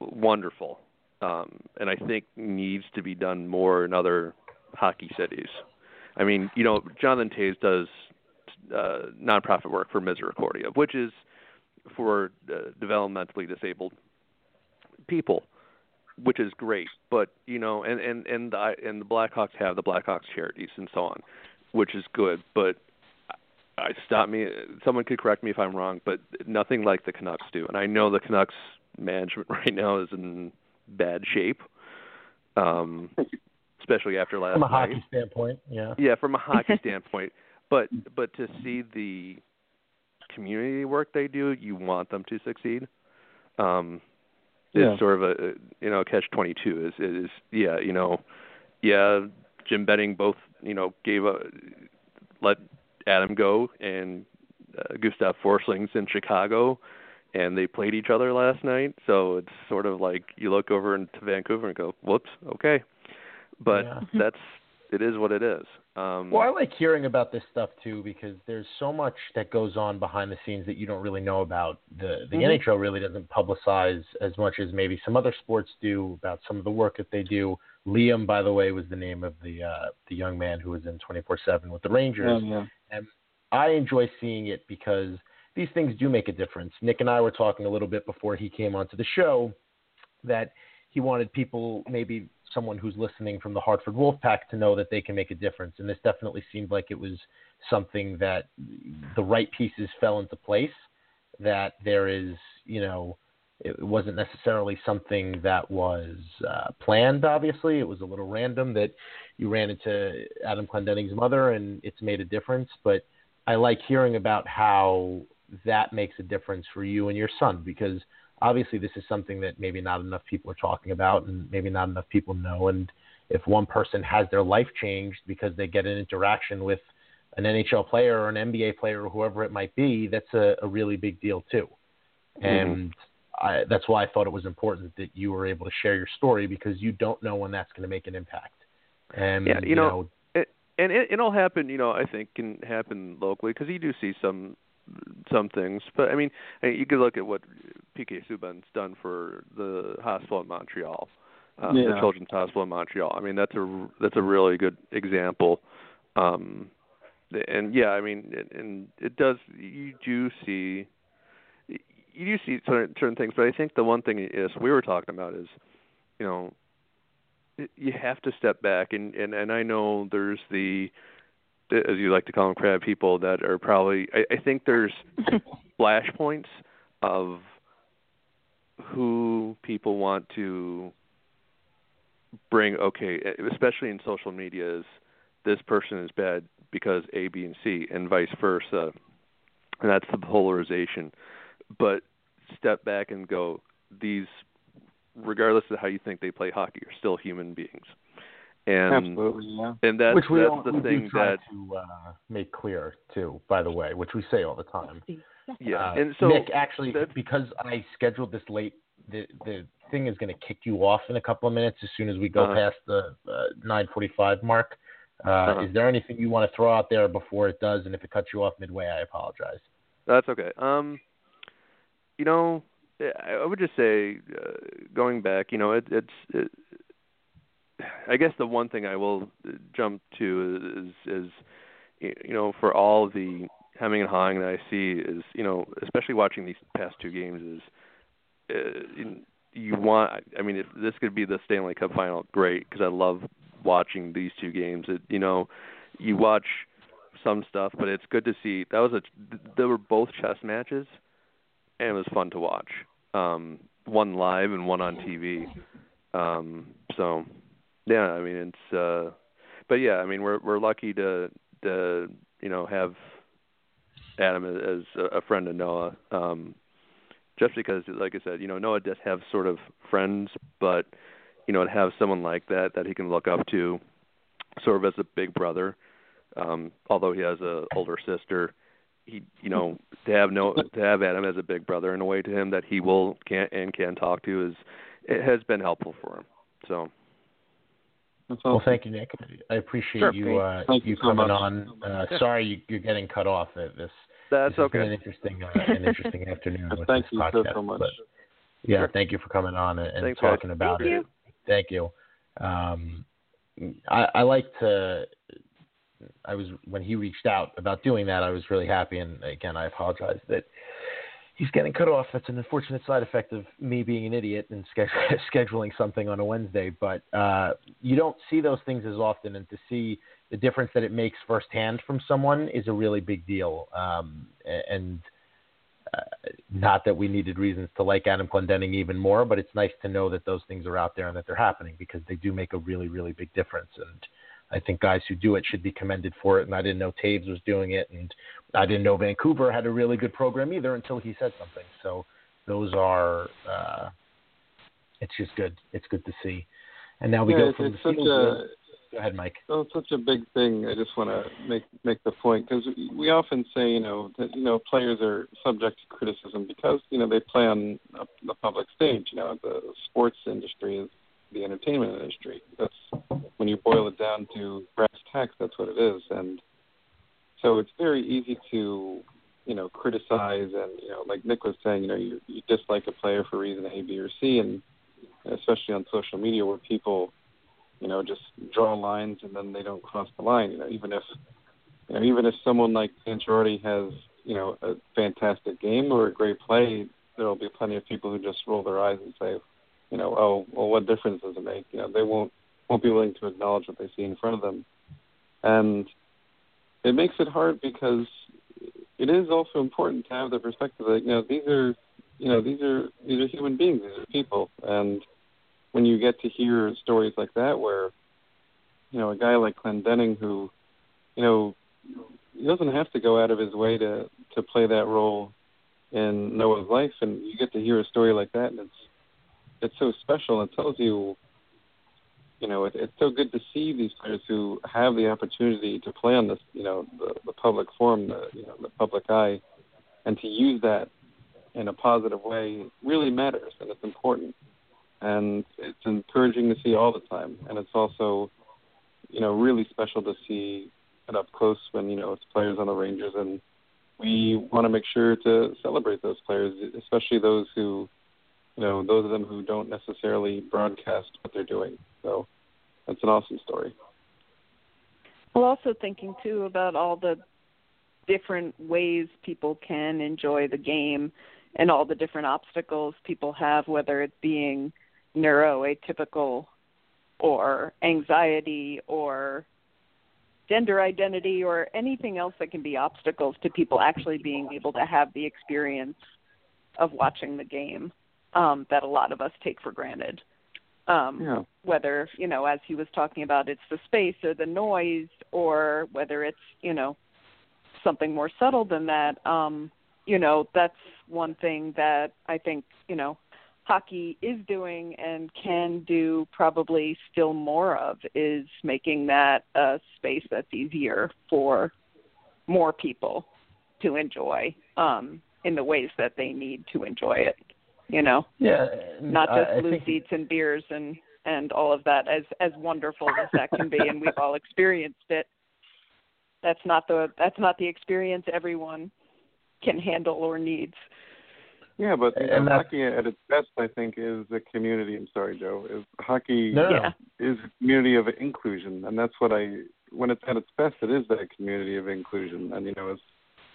wonderful, um, and I think needs to be done more in other hockey cities. I mean, you know, Jonathan Toews does uh, nonprofit work for Misericordia, which is for uh, developmentally disabled people, which is great. But you know, and and and the and the Blackhawks have the Blackhawks charities and so on, which is good. But I stop me. Someone could correct me if I'm wrong, but nothing like the Canucks do. And I know the Canucks management right now is in bad shape. Um, especially after last From a night. hockey standpoint, yeah. Yeah, from a hockey standpoint, but but to see the community work they do, you want them to succeed. Um, Yeah. is sort of a you know catch twenty two is is yeah you know yeah Jim Benning both you know gave a let Adam go and uh, Gustav Forsling's in Chicago and they played each other last night so it's sort of like you look over into Vancouver and go whoops okay but Yeah. that's it is what it is um Well, I like hearing about this stuff too because there's so much that goes on behind the scenes that you don't really know about. The the Mhm. NHL really doesn't publicize as much as maybe some other sports do about some of the work that they do. Liam, by the way, was the name of the uh, the young man who was in 24/7 with the Rangers. Oh, yeah. I enjoy seeing it because these things do make a difference. Nick and I were talking a little bit before he came onto the show that he wanted people, maybe someone who's listening from the Hartford Wolfpack, to know that they can make a difference. And this definitely seemed like it was something that the right pieces fell into place. That there is, you know, it wasn't necessarily something that was uh, planned. Obviously, it was a little random that you ran into Adam Clendening's mother, and it's made a difference. But I like hearing about how that makes a difference for you and your son because obviously this is something that maybe not enough people are talking about and maybe not enough people know. And if one person has their life changed because they get an interaction with an NHL player or an NBA player or whoever it might be, that's a, a really big deal too. Mm-hmm. And I, that's why I thought it was important that you were able to share your story because you don't know when that's going to make an impact. And Yeah, you you know, know it, and it, it'll happen. You know, I think can happen locally because you do see some some things. But I mean, I mean, you could look at what PK Subban's done for the hospital in Montreal, uh, the Children's Hospital in Montreal. I mean, that's a that's a really good example. Um, and yeah, I mean, and, and it does. You do see. You do see certain, certain things, but I think the one thing is we were talking about is, you know, you have to step back and and and I know there's the as you like to call them crab people that are probably I, I think there's flashpoints of who people want to bring okay especially in social media is this person is bad because A, B, and C, and vice versa. And that's the polarization. But step back and go, these, regardless of how you think they play hockey, are still human beings. And Absolutely, yeah. and that's which we, that's all, the we thing that to uh, make clear too, by the way, which we say all the time. yeah. Uh, and so Nick, actually, because I scheduled this late, the the thing is going to kick you off in a couple of minutes as soon as we go Uh-huh. past the uh, 9:45 mark. Uh, Uh-huh. Is there anything you want to throw out there before it does? And if it cuts you off midway, I apologize. That's okay. Um, you know, I I would just say, uh, going back, you know, it, it's. It, I guess the one thing I will jump to is, is, you know, for all the hemming and hawing that I see is, you know, especially watching these past two games is, uh, you- you want. I mean, if this could be the Stanley Cup final, great, because I love watching these two games. It, you know, you watch some stuff, but it's good to see. That was a. They were both chess matches, and it was fun to watch. Um, one live and one on TV. Um, so, yeah, I mean it's. uh But yeah, I mean we're we're lucky to to you know have Adam as a, friend of Noah. Um, just because, like I said, you know Noah does have sort of friends, but you know to have someone like that that he can look up to, sort of as a big brother um although he has a older sister he you know to have no to have Adam as a big brother in a way to him that he will can and can talk to is it has been helpful for him so That's all. Well, thank you, Nick. I appreciate Sure. you uh, Thank you you so coming much. on. Uh, Yeah. Sorry you, you're getting cut off. Uh, This That's this has been an interesting uh, an interesting afternoon with Thank this you so, podcast. so much. But, yeah, Sure. thank you for coming on and, and Thanks, guys. talking about Thank it. you. Thank you. Um, I, I like to. I was when he reached out about doing that. I was really happy, and again, I apologize that he's getting cut off. That's an unfortunate side effect of me being an idiot and sch- scheduling something on a Wednesday. But uh, you don't see those things as often, and to see the difference that it makes firsthand from someone is a really big deal. Um, and uh, not that we needed reasons to like Adam Clendening even more, but it's nice to know that those things are out there and that they're happening because they do make a really, really big difference. And I think guys who do it should be commended for it. And I didn't know Toews was doing it, and I didn't know Vancouver had a really good program either until he said something. So those are, uh, it's just good. It's good to see. And now we yeah, go it's, from it's the such a Go ahead, Mike. Oh, it's such a big thing. I just want to make make the point because we often say, you know, that you know players are subject to criticism because you know they play on the public stage. You know, the sports industry is the entertainment industry. That's when you boil it down to brass tacks. That's what it is, and so it's very easy to you know criticize and you know like Nick was saying, you know, you, you dislike a player for reason A, B, or C, and especially on social media where people you know, just draw lines and then they don't cross the line. You know, even if you know, even if someone like Ancelotti has, you know, a fantastic game or a great play, there will be plenty of people who just roll their eyes and say, you know, oh, well, what difference does it make? You know, they won't won't be willing to acknowledge what they see in front of them, and it makes it hard because it is also important to have the perspective that you know these are, you know, these are these are human beings, these are people, and when you get to hear stories like that where you know a guy like Clendening who you know he doesn't have to go out of his way to to play that role in Noah's life and you get to hear a story like that and it's it's so special. It tells you you know it, it's so good to see these players who have the opportunity to play on this you know the, the public forum the you know the public eye and to use that in a positive way really matters and it's important. And it's encouraging to see all the time. And it's also, you know, really special to see it up close when you know it's players on the Rangers, and we want to make sure to celebrate those players, especially those who, you know, those of them who don't necessarily broadcast what they're doing. So that's an awesome story. Well, also thinking too about all the different ways people can enjoy the game and all the different obstacles people have, whether it's being neuroatypical or anxiety or gender identity or anything else that can be obstacles to people actually being able to have the experience of watching the game um, that a lot of us take for granted. Um, Yeah. Whether you know, as he was talking about, it's the space or the noise, or whether it's you know something more subtle than that. Um, you know, that's one thing that I think you know hockey is doing and can do probably still more of is making that a space that's easier for more people to enjoy um, in the ways that they need to enjoy it. You know, Yeah, not just I blue think- seats and beers and and all of that as as wonderful as that can be and we've all experienced it that's not the that's not the experience everyone can handle or needs Yeah, but you And know, hockey at its best, I think, is a community. I'm sorry, Joe. Is hockey No, no, Yeah. is a community of inclusion, and that's what I. When it's at its best, it is that community of inclusion. And you know, as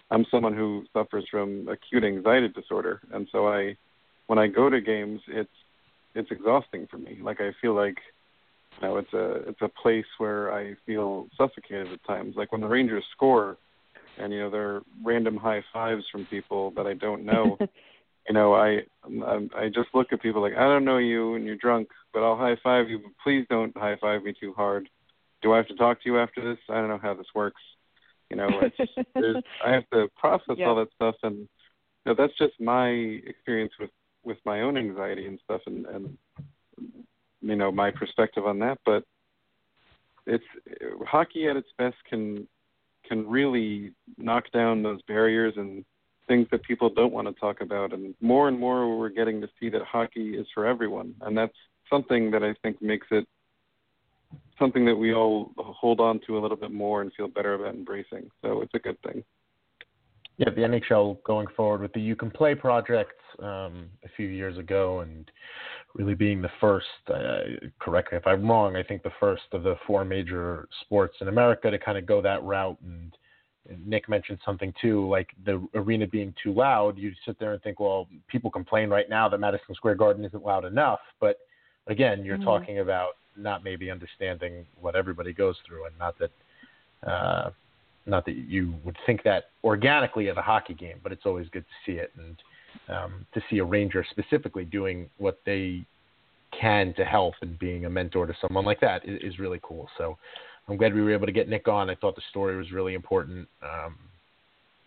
I'm someone who suffers from acute anxiety disorder, and so I, when I go to games, it's it's exhausting for me. Like I feel like, you know, it's a it's a place where I feel suffocated at times. Like when the Rangers score, and you know, there are random high fives from people that I don't know. you know, I I I just look at people like I don't know you and you're drunk, but I'll high five you. But please don't high five me too hard. Do I have to talk to you after this? I don't know how this works. You know, it's I have to process Yeah. all that stuff, and you know, that's just my experience with with my own anxiety and stuff, and and you know my perspective on that. But it's hockey at its best can can really knock down those barriers and things that people don't want to talk about. And more and more, we're getting to see that hockey is for everyone, and that's something that I think makes it something that we all hold on to a little bit more and feel better about embracing. So it's a good thing. Yeah, the NHL going forward with the You Can Play project um, a few years ago, and really being the first. Uh, correct me if I'm wrong. I think the first of the four major sports in America to kind of go that route. And, and Nick mentioned something too, like the arena being too loud. You sit there and think, well, people complain right now that Madison Square Garden isn't loud enough, but again, you're mm-hmm. talking about not maybe understanding what everybody goes through, and not that. Uh, not that you would think that organically at a hockey game, but it's always good to see it and um, to see a ranger specifically doing what they can to help and being a mentor to someone like that is, is, really cool. So I'm glad we were able to get Nick on. I thought the story was really important. Um,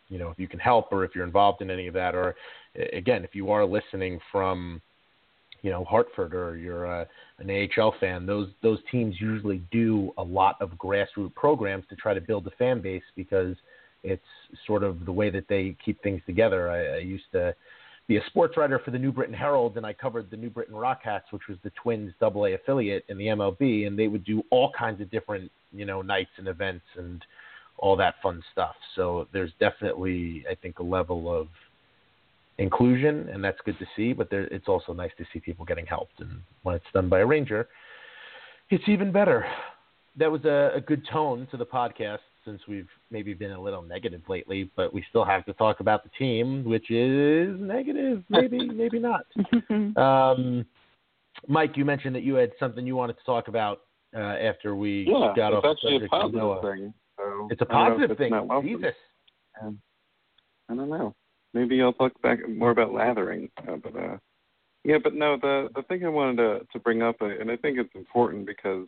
you know, if you can help or if you're involved in any of that, or again, if you are listening from you know Hartford or you're uh, a, an AHL fan, those those teams usually do a lot of grassroots programs to try to build a fan base because it's sort of the way that they keep things together. I, I used to be a sports writer for the New Britain Herald, and I covered the New Britain Rockcats, which was the Twins Double A affiliate in the MLB, and they would do all kinds of different you know nights and events and all that fun stuff. So there's definitely I think a level of inclusion, and that's good to see. But there, it's also nice to see people getting helped, and when it's done by a ranger, it's even better. That was a, a good tone to the podcast since we've maybe been a little negative lately, but we still have to talk about the team, which is negative, maybe, maybe not. Um, Mike, you mentioned that you had something you wanted to talk about uh, after we yeah, got off the subject. It's actually a positive thing. So it's a positive thing. Jesus. Um, I don't know maybe I'll talk back more about lathering. Uh, but uh, yeah, but no, the the thing I wanted to to bring up, uh, and I think it's important because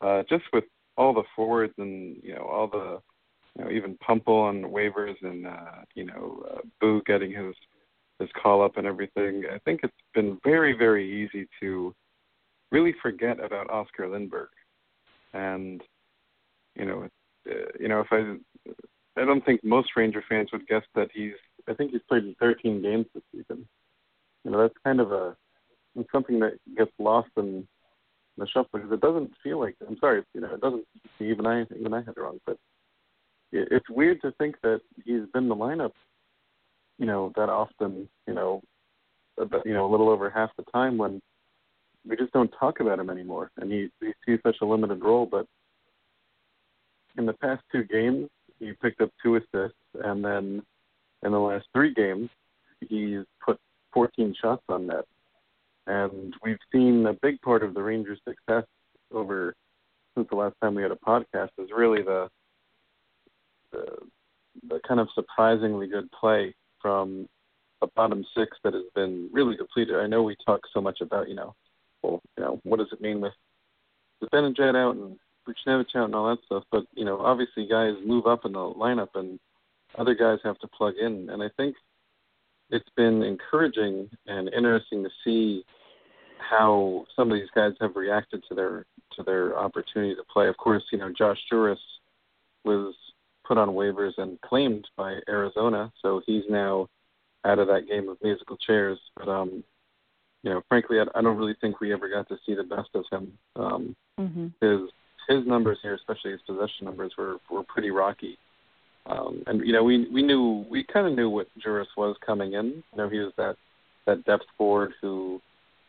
uh, just with all the forwards and you know all the you know even Puempel on waivers and uh, you know uh, Boo getting his his call up and everything, I think it's been very very easy to really forget about Oskar Lindberg, and you know uh, you know if I I don't think most Ranger fans would guess that he's I think he's played in 13 games this season. You know, that's kind of a something that gets lost in the shuffle because it doesn't feel like. I'm sorry, you know, it doesn't. Even I, even I had it wrong, but it's weird to think that he's been in the lineup, you know, that often. You know, about, you know, a little over half the time when we just don't talk about him anymore, and he he sees such a limited role. But in the past two games, he picked up two assists, and then in the last three games, he's put 14 shots on net. And we've seen a big part of the Rangers' success over since the last time we had a podcast is really the the, the kind of surprisingly good play from a bottom six that has been really depleted. I know we talk so much about, you know, well, you know, what does it mean with Zibanejad out and Buchnevich out and all that stuff, but you know, obviously guys move up in the lineup and other guys have to plug in. And I think it's been encouraging and interesting to see how some of these guys have reacted to their to their opportunity to play. Of course, you know Josh Jooris was put on waivers and claimed by Arizona, so he's now out of that game of musical chairs. But um, you know, frankly, I, I don't really think we ever got to see the best of him. Um, mm-hmm. His his numbers here, especially his possession numbers, were were pretty rocky. Um, and you know, we we knew we kind of knew what Jooris was coming in. You know, he was that that depth forward who,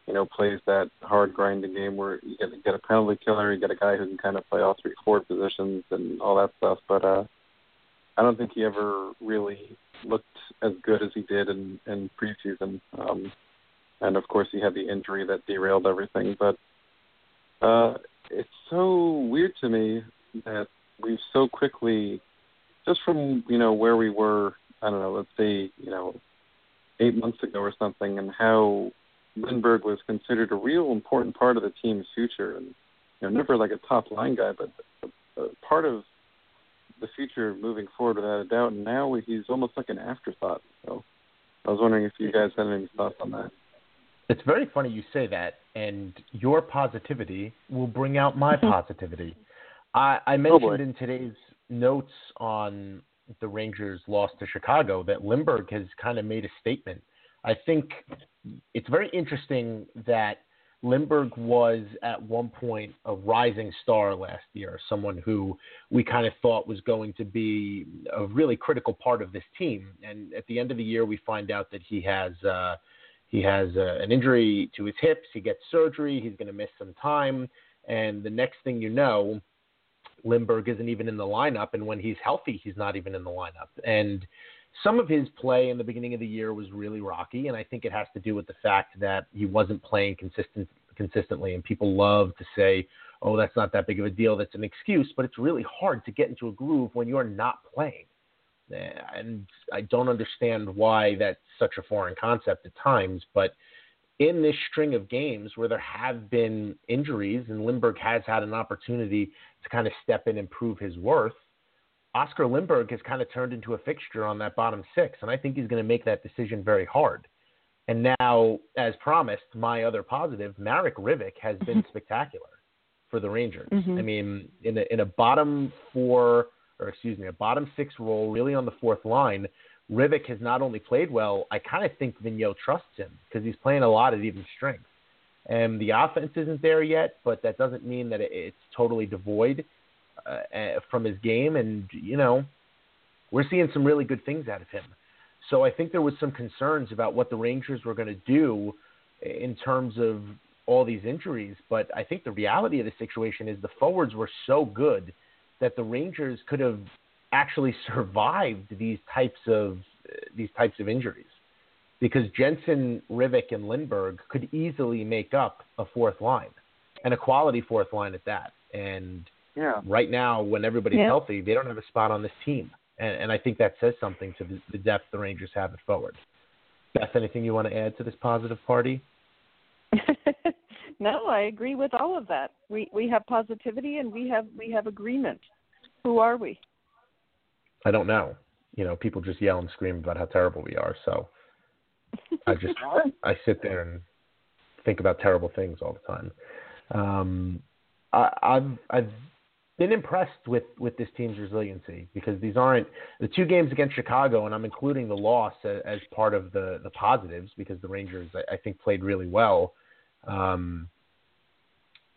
you know, plays that hard grinding game where you get get a penalty killer, you get a guy who can kind of play all three forward positions and all that stuff. But uh, I don't think he ever really looked as good as he did in in preseason. Um, and of course, he had the injury that derailed everything. But uh, it's so weird to me that we've so quickly just from you know where we were, I don't know, let's say you know eight months ago or something, and how Lindberg was considered a real important part of the team's future, and you know never like a top line guy, but a, a part of the future moving forward without a doubt. And now he's almost like an afterthought. So I was wondering if you guys had any thoughts on that. It's very funny you say that, and your positivity will bring out my positivity. I, I oh, mentioned oh in today's notes on the Rangers' loss to Chicago that Lindberg has kind of made a statement. I think it's very interesting that Lindberg was at one point a rising star last year, someone who we kind of thought was going to be a really critical part of this team. And at the end of the year, we find out that he has uh, he has uh, an injury to his hips. He gets surgery. He's going to miss some time. And the next thing you know, Lindberg isn't even in the lineup. And when he's healthy, he's not even in the lineup. And some of his play in the beginning of the year was really rocky, and I think it has to do with the fact that he wasn't playing consistent consistently. And people love to say, "Oh, that's not that big of a deal. That's an excuse." But it's really hard to get into a groove when you're not playing. And I don't understand why that's such a foreign concept at times. But in this string of games where there have been injuries and Lindberg has had an opportunity to kind of step in and prove his worth, Oskar Lindberg has kind of turned into a fixture on that bottom six, and I think he's going to make that decision very hard. And now, as promised, my other positive, Marek Hrivik has been mm-hmm. spectacular for the Rangers. Mm-hmm. I mean, in a, in a bottom four, or excuse me, a bottom six role, really on the fourth line, Hrivik has not only played well, I kind of think Vigneault trusts him because he's playing a lot at even strength. And the offense isn't there yet, but that doesn't mean that it's totally devoid uh, uh, from his game, and you know, we're seeing some really good things out of him. So I think there was some concerns about what the Rangers were going to do in terms of all these injuries, but I think the reality of the situation is the forwards were so good that the Rangers could have actually survived these types of these types of injuries because Jensen, Hrivik, and Lindberg could easily make up a fourth line and a quality fourth line at that. And yeah. Right now, when everybody's yeah. healthy, they don't have a spot on this team, and, and I think that says something to the, the depth the Rangers have at forward. Beth, anything you want to add to this positive party? no, I agree with all of that. We we have positivity and we have we have agreement. Who are we? I don't know. You know, people just yell and scream about how terrible we are. So I just I sit there and think about terrible things all the time. Um, I, I've I've been impressed with with this team's resiliency because these aren't the two games against Chicago, and I'm including the loss as, as part of the the positives because the Rangers I, I think played really well. Um,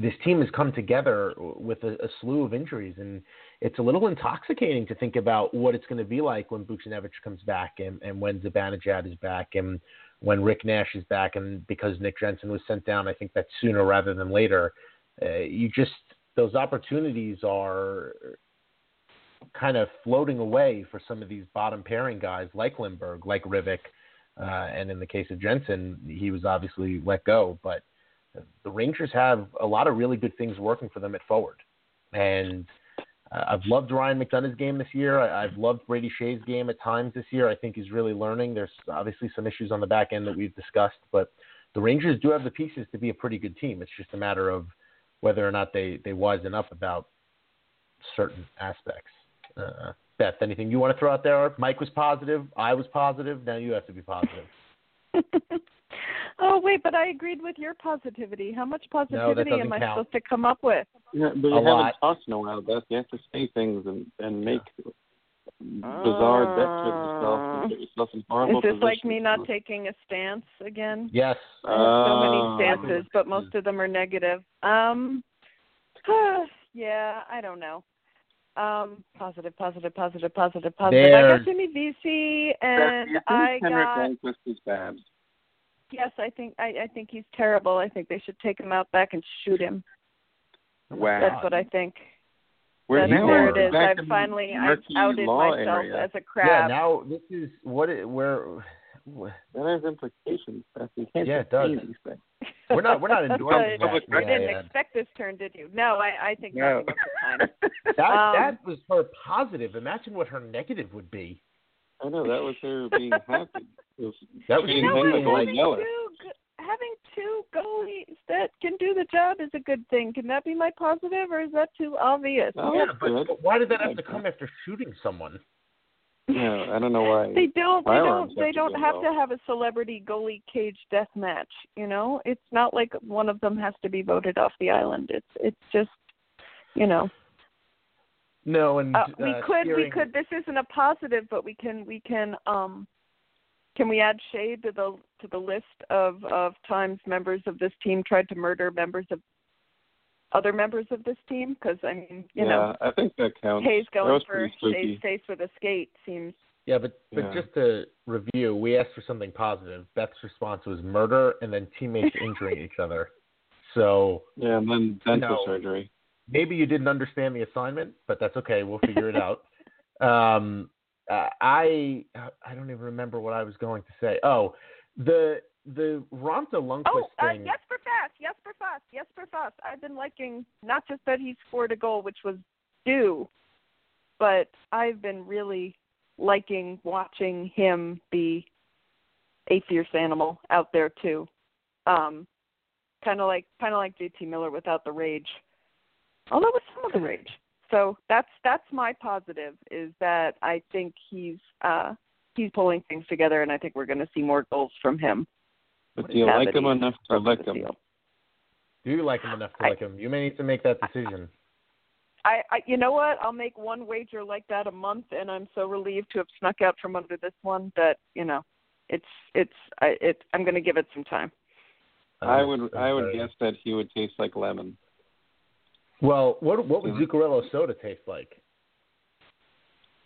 this team has come together with a, a, slew of injuries, and it's a little intoxicating to think about what it's going to be like when Buchnevich comes back and, and when Zibanejad is back and when Rick Nash is back. And because Nick Jensen was sent down, I think that's sooner rather than later. Uh, you just those opportunities are kind of floating away for some of these bottom pairing guys like Lindberg, like Hrivik, uh, and in the case of Jensen, he was obviously let go. But the Rangers have a lot of really good things working for them at forward, and uh, I've loved Ryan McDonagh's game this year. I, I've loved Brady Skjei's game at times this year. I think he's really learning. There's obviously some issues on the back end that we've discussed, but the Rangers do have the pieces to be a pretty good team. It's just a matter of whether or not they they wisen up about certain aspects. Uh, Beth, anything you want to throw out there? Mike was positive. I was positive. Now you have to be positive. oh wait, but I agreed with your positivity. How much positivity no, am I count. supposed to come up with? Yeah, but you a haven't lot. talked in a while, Beth. You have to say things and and make bizarre bets with yourself and put yourself in horrible Is this positions. like me not taking a stance again? Yes. I have so many Uh, stances, but most of them are negative. Um, yeah, I don't know. Um, positive, positive, positive, positive, positive. I got Jimmy Vesey, and do you I Henrik got. Lundqvist is bad? Yes, I think I, I think he's terrible. I think they should take him out back and shoot him. Wow. That's what I think. Where That's you there it is. I've finally I've outed myself area. as a crab. Yeah. Now this is what it, where. That has implications, Beth. You can't Yeah, it does. these things. We're not. We're not endorsing But that. You Yeah, didn't yeah. expect this turn, did you? No, I, I think No. nothing was the time. That Um, that was her positive. Imagine what her negative would be. I know that was her being happy. Was That was treating You know him what? like Old Having two, having two goalies that can do the job is a good thing. Can that be my positive, or is that too obvious? No, yeah, but, but why did that have to come after shooting someone? Yeah, I don't know why. They don't. They don't. They have don't have well. to have a celebrity goalie cage death match. You know, it's not like one of them has to be voted off the island. It's it's just, you know, No, and uh, we uh, could we could. This isn't a positive, but we can we can um can we add shade to the to the list of of times members of this team tried to murder members of other members of this team? Because I mean, you yeah, know, I think that counts. Hayes going for pretty spooky. Skjei's face with a skate seems Yeah, but but Yeah. just to review, we asked for something positive. Beth's response was murder and then teammates injuring each other. So Yeah, and then dental No. surgery. Maybe you didn't understand the assignment, but that's okay. We'll figure it out. Um, uh, I I don't even remember what I was going to say. Oh, the the Raanta Lundqvist Oh, uh, thing. yes for fast, Jesper Fast, yes for fast. I've been liking not just that he scored a goal, which was due, but I've been really liking watching him be a fierce animal out there too. Um, kind of like kind of like JT Miller without the rage, although with some of the rage. So that's that's my positive is that I think he's uh, he's pulling things together, and I think we're going to see more goals from him. But do you like him enough to from lick the him? field. Do you like him enough to I- like him? You may need to make that decision. I, I you know what? I'll make one wager like that a month, and I'm so relieved to have snuck out from under this one that you know, it's it's I it I'm going to give it some time. I would I would guess that he would taste like lemon. Well, what what would. Zuccarello soda taste like?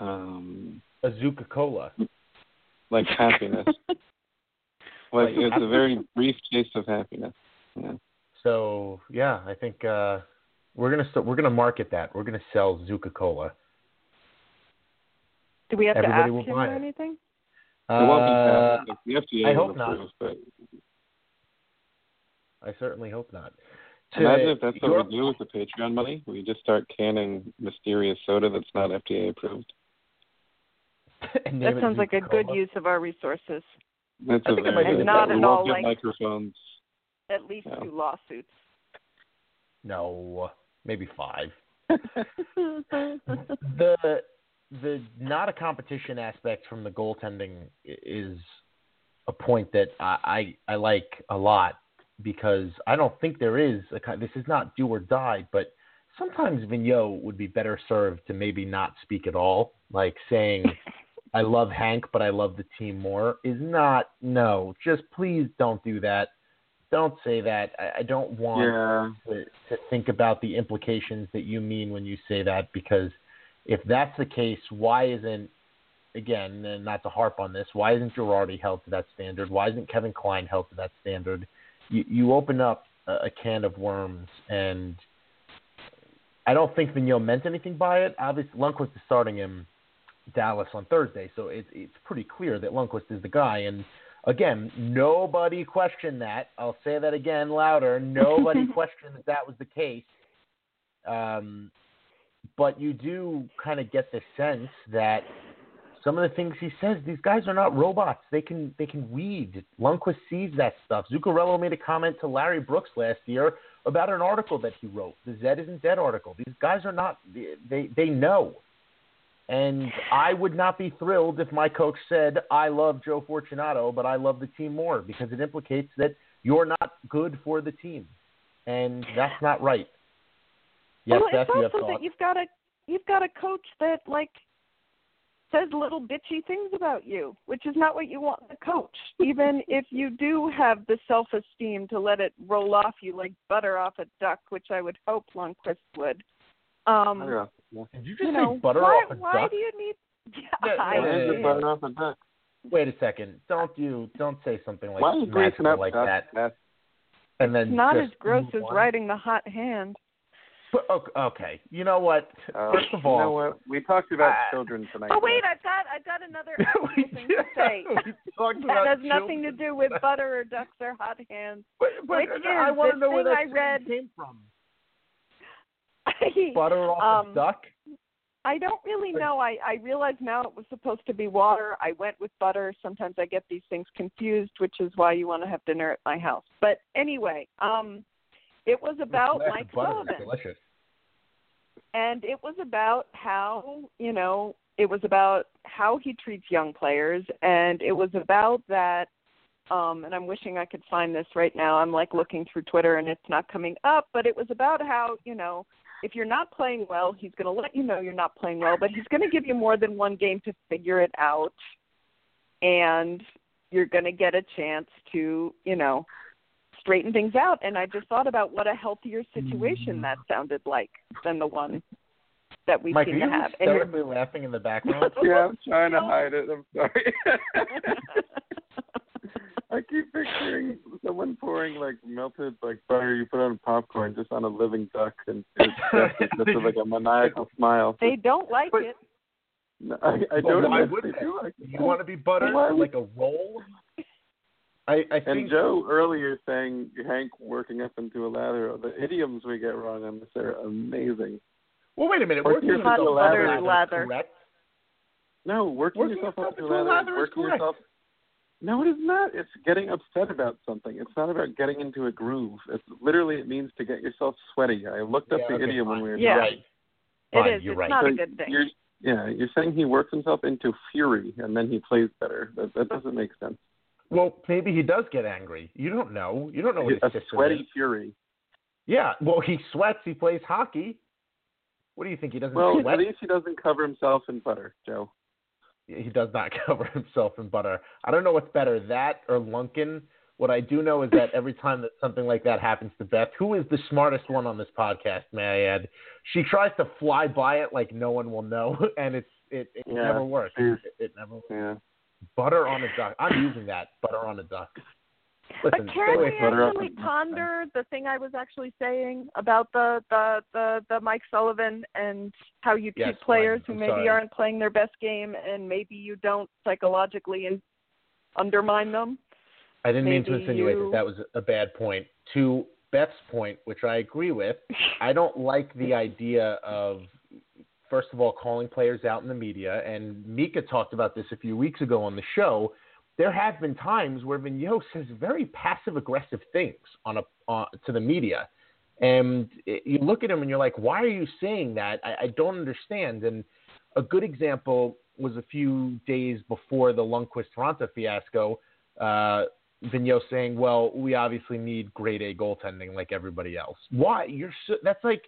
Um, A Zucca Cola. like happiness. like Like it's a very brief taste of happiness. Yeah. So yeah, I think uh, we're gonna st- we're gonna market that. We're gonna sell Zucca Cola. Do we have Everybody to will ask him buy or it. anything? It won't be Uh, the FDA I hope not. approve, but I certainly hope not. To imagine if that's what we do with the Patreon money. We just start canning mysterious soda that's not FDA approved. That sounds like a good use of our resources. That's I a think I very might do good idea. We not won't at get all like- microphones. At least Yeah. two lawsuits. No, maybe five. the the not a competition aspect from the goaltending i- is a point that I, I I like a lot because I don't think there is a this is not do or die, but sometimes Vigneault would be better served to maybe not speak at all, like saying I love Hank, but I love the team more is not no. Just please don't do that. Don't say that. I, I don't want Yeah. to, to think about the implications that you mean when you say that because if that's the case, why isn't again, and not to harp on this, why isn't Girardi held to that standard? Why isn't Kevin Klein held to that standard? You you open up a, a can of worms and I don't think Vigneault meant anything by it. Obviously Lundqvist is starting him Dallas on Thursday, so it's it's pretty clear that Lundqvist is the guy and again, nobody questioned that. I'll say that again louder. Nobody questioned that that was the case. Um, but you do kind of get the sense that some of the things he says, these guys are not robots. They can they can read. Lundqvist sees that stuff. Zuccarello made a comment to Larry Brooks last year about an article that he wrote, the Zed isn't dead article. These guys are not. They they know. And I would not be thrilled if my coach said, I love Joe Fortunato, but I love the team more because it implicates that you're not good for the team. And that's not right. Yes, well, Beth, it's you also thoughts. that you've got a you've got a coach that like says little bitchy things about you, which is not what you want in a coach. Even if you do have the self esteem to let it roll off you like butter off a duck, which I would hope Lundqvist would. Um, Yeah. yeah. Did you just you say know, butter why, off a why duck? do you need? Yeah, Yeah, I is did. butter off a duck? Wait a second. Don't you don't say something like Why are you magical up like duck? that That's and then It's not as gross as on? riding the hot hand. But, ok- okay, you know what? uh, First of all, you know what? We talked about Uh, children tonight. Oh wait, I've got I've got another thing to say. we talked That about has nothing to do with butter or ducks or hot hands. But, but which I want to know where that I read- came from. Butter off Um, a duck? I don't really know. I I realize now it was supposed to be water. I went with butter. Sometimes I get these things confused, which is why you want to have dinner at my house. But anyway, um, it was about Mike Sullivan, delicious. and it was about how you know it was about how he treats young players, and it was about that. Um, and I'm wishing I could find this right now. I'm like looking through Twitter and it's not coming up, but it was about how you know if you're not playing well, he's going to let you know you're not playing well, but he's going to give you more than one game to figure it out. And you're going to get a chance to, you know, straighten things out. And I just thought about what a healthier situation mm. that sounded like than the one that we Mike, seem are to you have. And you're- laughing in the background? yeah, I'm trying to hide it. I'm sorry. I keep picturing someone pouring like melted like butter you put on popcorn just on a living duck, and it's just, it's just like a maniacal smile. they don't like But- it. No, I, I don't why would they they? do like. You want to be buttered Why like a roll? I I And Joe earlier saying Hank working up into a lather. The idioms we get wrong on this are amazing. Well, wait a minute. Working Working Hot yourself up into a lather. correct? No, working, Working yourself yourself up into into a a lather, lather is working correct. yourself. No, it is not. It's getting upset about something. It's not about getting into a groove. It's literally it means to get yourself sweaty. I looked up Yeah, the okay, idiom when we were Yeah. Right. Fine, is. You're it's right. not So a good thing. You're, yeah, you're saying he works himself into fury and then he plays better. That that doesn't make sense. Well, maybe he does get angry. You don't know. You don't know what his a sweaty is. fury. Yeah. Well, he sweats. He plays hockey. What do you think? He doesn't Well, sweat? at least he doesn't cover himself in butter, Joe. He does not cover himself in butter. I don't know what's better, that or Lunkin. What I do know is that every time that something like that happens to Beth, who is the smartest one on this podcast, may I add, she tries to fly by it like no one will know, and it's it, it Yeah, never works. It, it never Yeah. Butter on a duck. I'm using that butter on a duck. Listen, but can we from butter up actually and- ponder the thing I was actually saying about the the the, the Mike Sullivan and how you Yes, treat players who maybe sorry. aren't playing their best game and maybe you don't psychologically in, undermine them? I didn't mean to insinuate you- that that was a bad point. To Beth's point, which I agree with, I don't like the idea of, first of all, calling players out in the media. And Mika talked about this a few weeks ago on the show. There have been times where Vigneault says very passive aggressive things on a uh, to the media, and you look at him and you're like, why are you saying that? I, I don't understand. And a good example was a few days before the Lundqvist Toronto fiasco. Uh, Vigneault saying, "Well, we obviously need grade A goaltending like everybody else." Why? You're so, that's like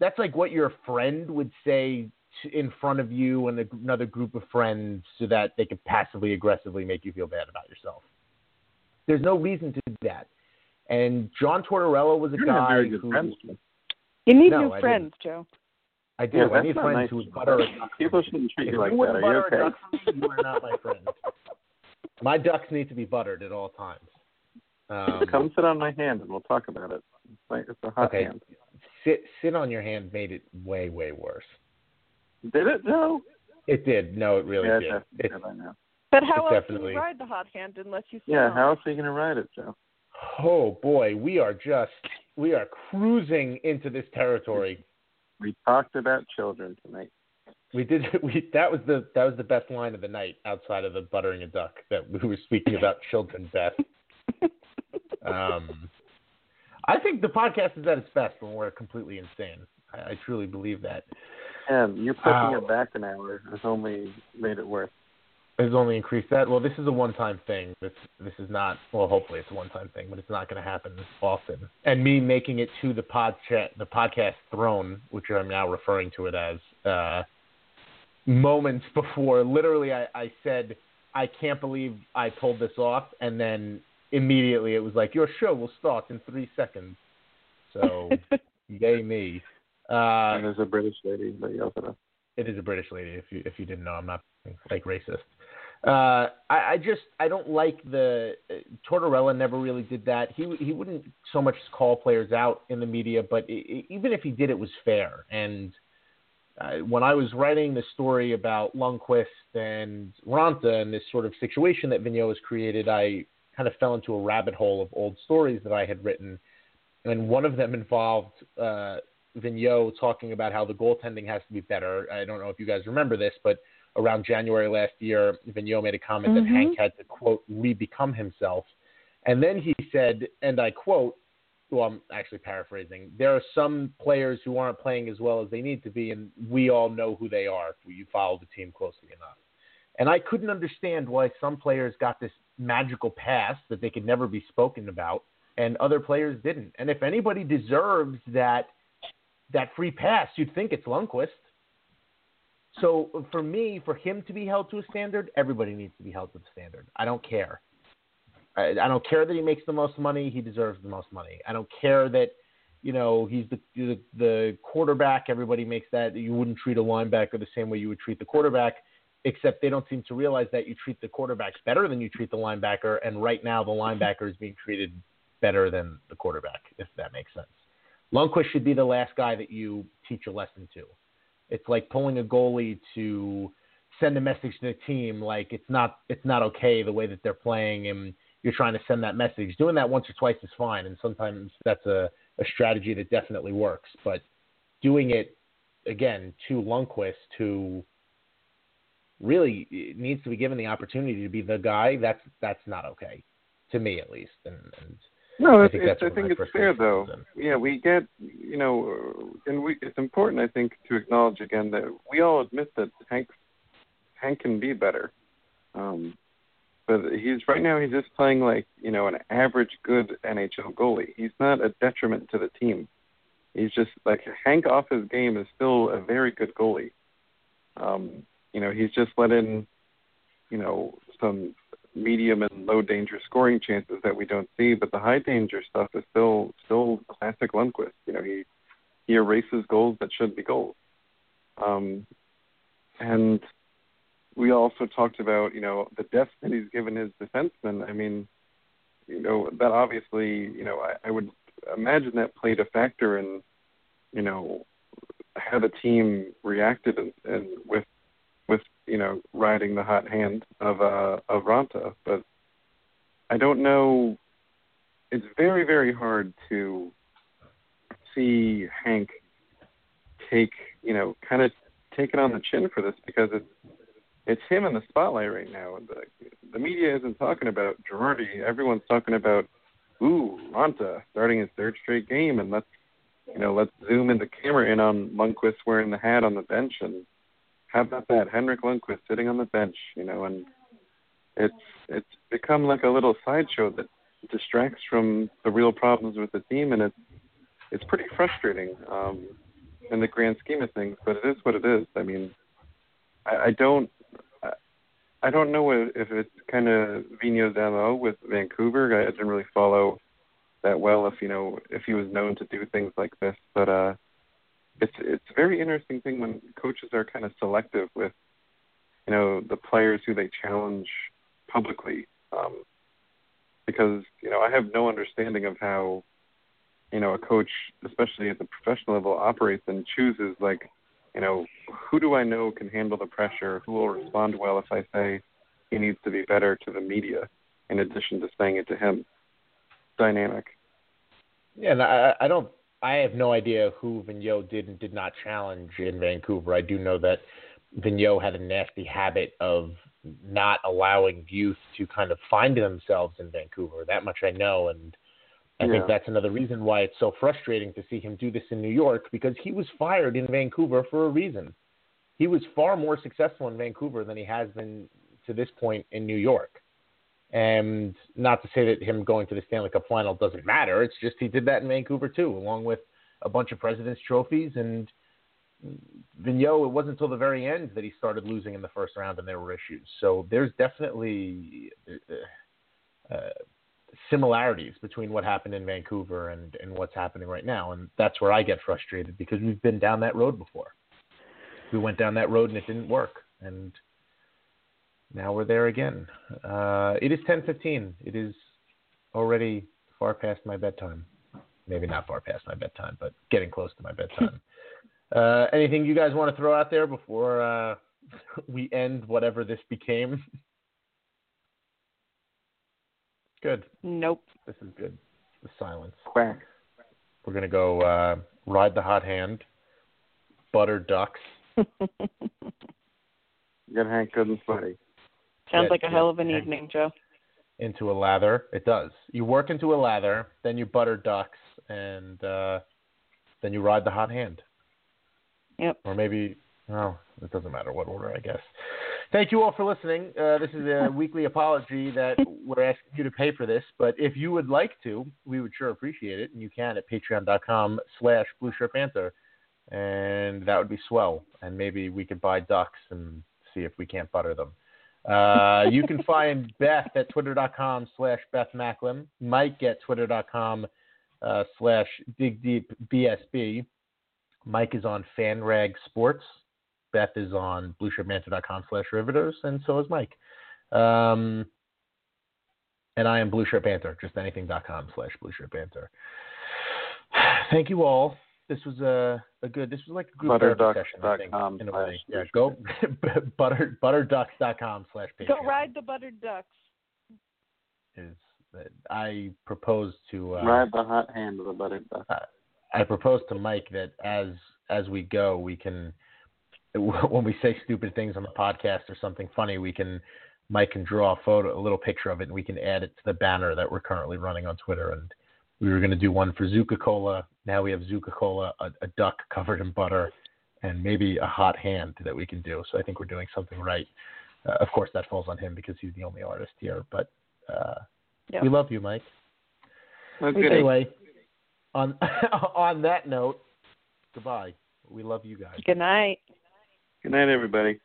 that's like what your friend would say t- in front of you and another group of friends so that they could passively aggressively make you feel bad about yourself. There's no reason to do that. And John Tortorella was a You're guy very good who friends. You need No, new I friends, Joe. I do. Yeah, I that's need not friends nice. who would butter a duck. People shouldn't treat you like that. wouldn't Are you okay? duck you are not my friend. My ducks need to be buttered at all times. Um, Come sit on my hand and we'll talk about it. It's, like, it's a hot Okay. hand. Sit sit on your hand made it way way worse. Did it, Joe? It did. No, it really yeah, did. that's It, good, I know. But how It's else definitely- can you ride the hot hand unless you sit Yeah, on how else are you going to ride it, Joe? oh boy, we are just we are cruising into this territory. We talked about children tonight. We did we that was the that was the best line of the night outside of the buttering a duck that we were speaking about children Beth. Um, I think the podcast is at its best when we're completely insane. I, I truly believe that. And you're pushing Ow. it back an hour has only made it worse. has only increased that. Well, this is a one-time thing. This this is not. Well, hopefully it's a one-time thing, but it's not going to happen often. And me making it to the pod the podcast throne, which I'm now referring to it as, uh, moments before. Literally, I, I said, "I can't believe I pulled this off," and then immediately it was like, "Your show will start in three seconds." So, yay me. Uh, and there's a British lady that yells at us. it is a British lady. If you if you didn't know, I'm not like racist. Uh, I, I just I don't like the uh, Tortorella. Never really did that. He he wouldn't so much call players out in the media, but i i even if he did, it was fair. And uh, when I was writing the story about Lundqvist and Raanta and this sort of situation that Vigneault has created, I kind of fell into a rabbit hole of old stories that I had written, and one of them involved uh, Vigneault talking about how the goaltending has to be better. I don't know if you guys remember this, but around January last year, Vigneault made a comment Mhm. that Hank had to quote re-become himself, and then he said, and I quote. Well, I'm actually paraphrasing. There are some players who aren't playing as well as they need to be, and we all know who they are if you follow the team closely enough. And I couldn't understand why some players got this magical pass that they could never be spoken about, and other players didn't. And if anybody deserves that that free pass, you'd think it's Lundqvist. So for me, for him to be held to a standard, everybody needs to be held to the standard. I don't care. I, I don't care that he makes the most money. He deserves the most money. I don't care that you know he's the, the the quarterback. Everybody makes that. You wouldn't treat a linebacker the same way you would treat the quarterback. Except they don't seem to realize that you treat the quarterbacks better than you treat the linebacker. And right now, the mm-hmm. linebacker is being treated better than the quarterback, if that makes sense. Lundqvist should be the last guy that you teach a lesson to. It's like pulling a goalie to send a message to the team like it's not it's not okay the way that they're playing and you're trying to send that message. Doing that once or twice is fine and sometimes that's a, a strategy that definitely works. But doing it again to Lundqvist who really needs to be given the opportunity to be the guy, that's that's not okay. To me at least. And, and no, I think, it's, I think it's fair though. Yeah, we get, you know, and we, it's important, I think, to acknowledge again that we all admit that Hank, Hank can be better. Um, but he's right now he's just playing like you know an average good NHL goalie. He's not a detriment to the team. He's just like Hank off his game is still a very good goalie. Um, you know, he's just let in, you know, some medium and low danger scoring chances that we don't see, but the high danger stuff is still still classic Lundqvist. You know, he he erases goals that should be goals. Um, and we also talked about you know the depth that he's given his defensemen. I mean, you know that obviously you know I, I would imagine that played a factor in you know how the team reacted and, and with with you know riding the hot hand of uh, of Raanta, but I don't know. It's very very hard to see Hank take you know kind of take it on the chin for this because it's it's him in the spotlight right now. And the, the media isn't talking about Girardi. Everyone's talking about ooh Raanta starting his third straight game, and let's you know let's zoom in the camera in on Lundqvist wearing the hat on the bench and how about that? Henrik Lundqvist sitting on the bench, you know, and it's it's become like a little sideshow that distracts from the real problems with the team, and it's it's pretty frustrating um, in the grand scheme of things. But it is what it is. I mean, I, I don't. I don't know if, it's kind of Vigneault's MO with Vancouver. I didn't really follow that well if you know if he was known to do things like this, but uh it's it's a very interesting thing when coaches are kind of selective with you know the players who they challenge publicly um, because you know I have no understanding of how you know a coach especially at the professional level operates and chooses like you know who do I know can handle the pressure? Who will respond well if I say he needs to be better to the media in addition to saying it to him? Dynamic. Yeah and I, I don't I have no idea who Vigneault did and did not challenge in Vancouver. I do know that Vigneault had a nasty habit of not allowing youth to kind of find themselves in Vancouver. That much I know, and I yeah. think that's another reason why it's so frustrating to see him do this in New York because he was fired in Vancouver for a reason. He was far more successful in Vancouver than he has been to this point in New York. And not to say that him going to the Stanley Cup final doesn't matter. It's just he did that in Vancouver too, along with a bunch of President's trophies. And Vigneault, it wasn't until the very end that he started losing in the first round and there were issues. So there's definitely uh, uh, similarities between what happened in Vancouver and, and what's happening right now. And that's where I get frustrated because we've been down that road before. We went down that road and it didn't work. And now we're there again. Uh, it is 10:15. It is already far past my bedtime. Maybe not far past my bedtime, but getting close to my bedtime. uh, anything you guys want to throw out there before uh, we end whatever this became? Good. Nope. This is good. The silence. Quack. We're gonna go uh, ride the hot hand, butter ducks. Get Hank good and sweaty. Sounds like a hell of an evening, Joe. Into a lather. It does. You work into a lather, then you butter ducks, and uh, then you ride the hot hand. Yep. Or maybe, well, it doesn't matter what order, I guess. Thank you all for listening. Uh, this is a weekly apology that we're asking you to pay for this, but if you would like to, we would sure appreciate it, and you can at patreon.com slash Blue Shirt Banter, and that would be swell. And maybe we could buy ducks and see if we can't butter them. Uh, you can find Beth at twitter.com slash Beth Macklin, Mike at twitter.com uh, slash Dig Deep BSB. Mike is on FanRag Sports. Beth is on blueshirtbanter.com slash riveters, and so is Mike. Um, and I am Blue Shirt Banter, just anything.com slash Blue Shirt Banter. Thank you all. This was a, a good, this was like a group therapy session, I think, Butterducks.com in a way. Yeah, go butter, butterducks.com slash Go Patreon. ride the buttered ducks. Is I propose to uh, Ride the hot hand of the buttered duck. I propose to Mike that as as we go, we can when we say stupid things on the podcast or something funny, we can Mike can draw a photo, a little picture of it, and we can add it to the banner that we're currently running on Twitter. And we were going to do one for Zuka Cola. Now we have Zuka Cola, a, a duck covered in butter, and maybe a hot hand that we can do. So I think we're doing something right. Uh, of course, that falls on him because he's the only artist here. But uh, Yeah. we love you, Mike. Goody. Anyway, on on that note, goodbye. We love you guys. Good night. Good night, everybody.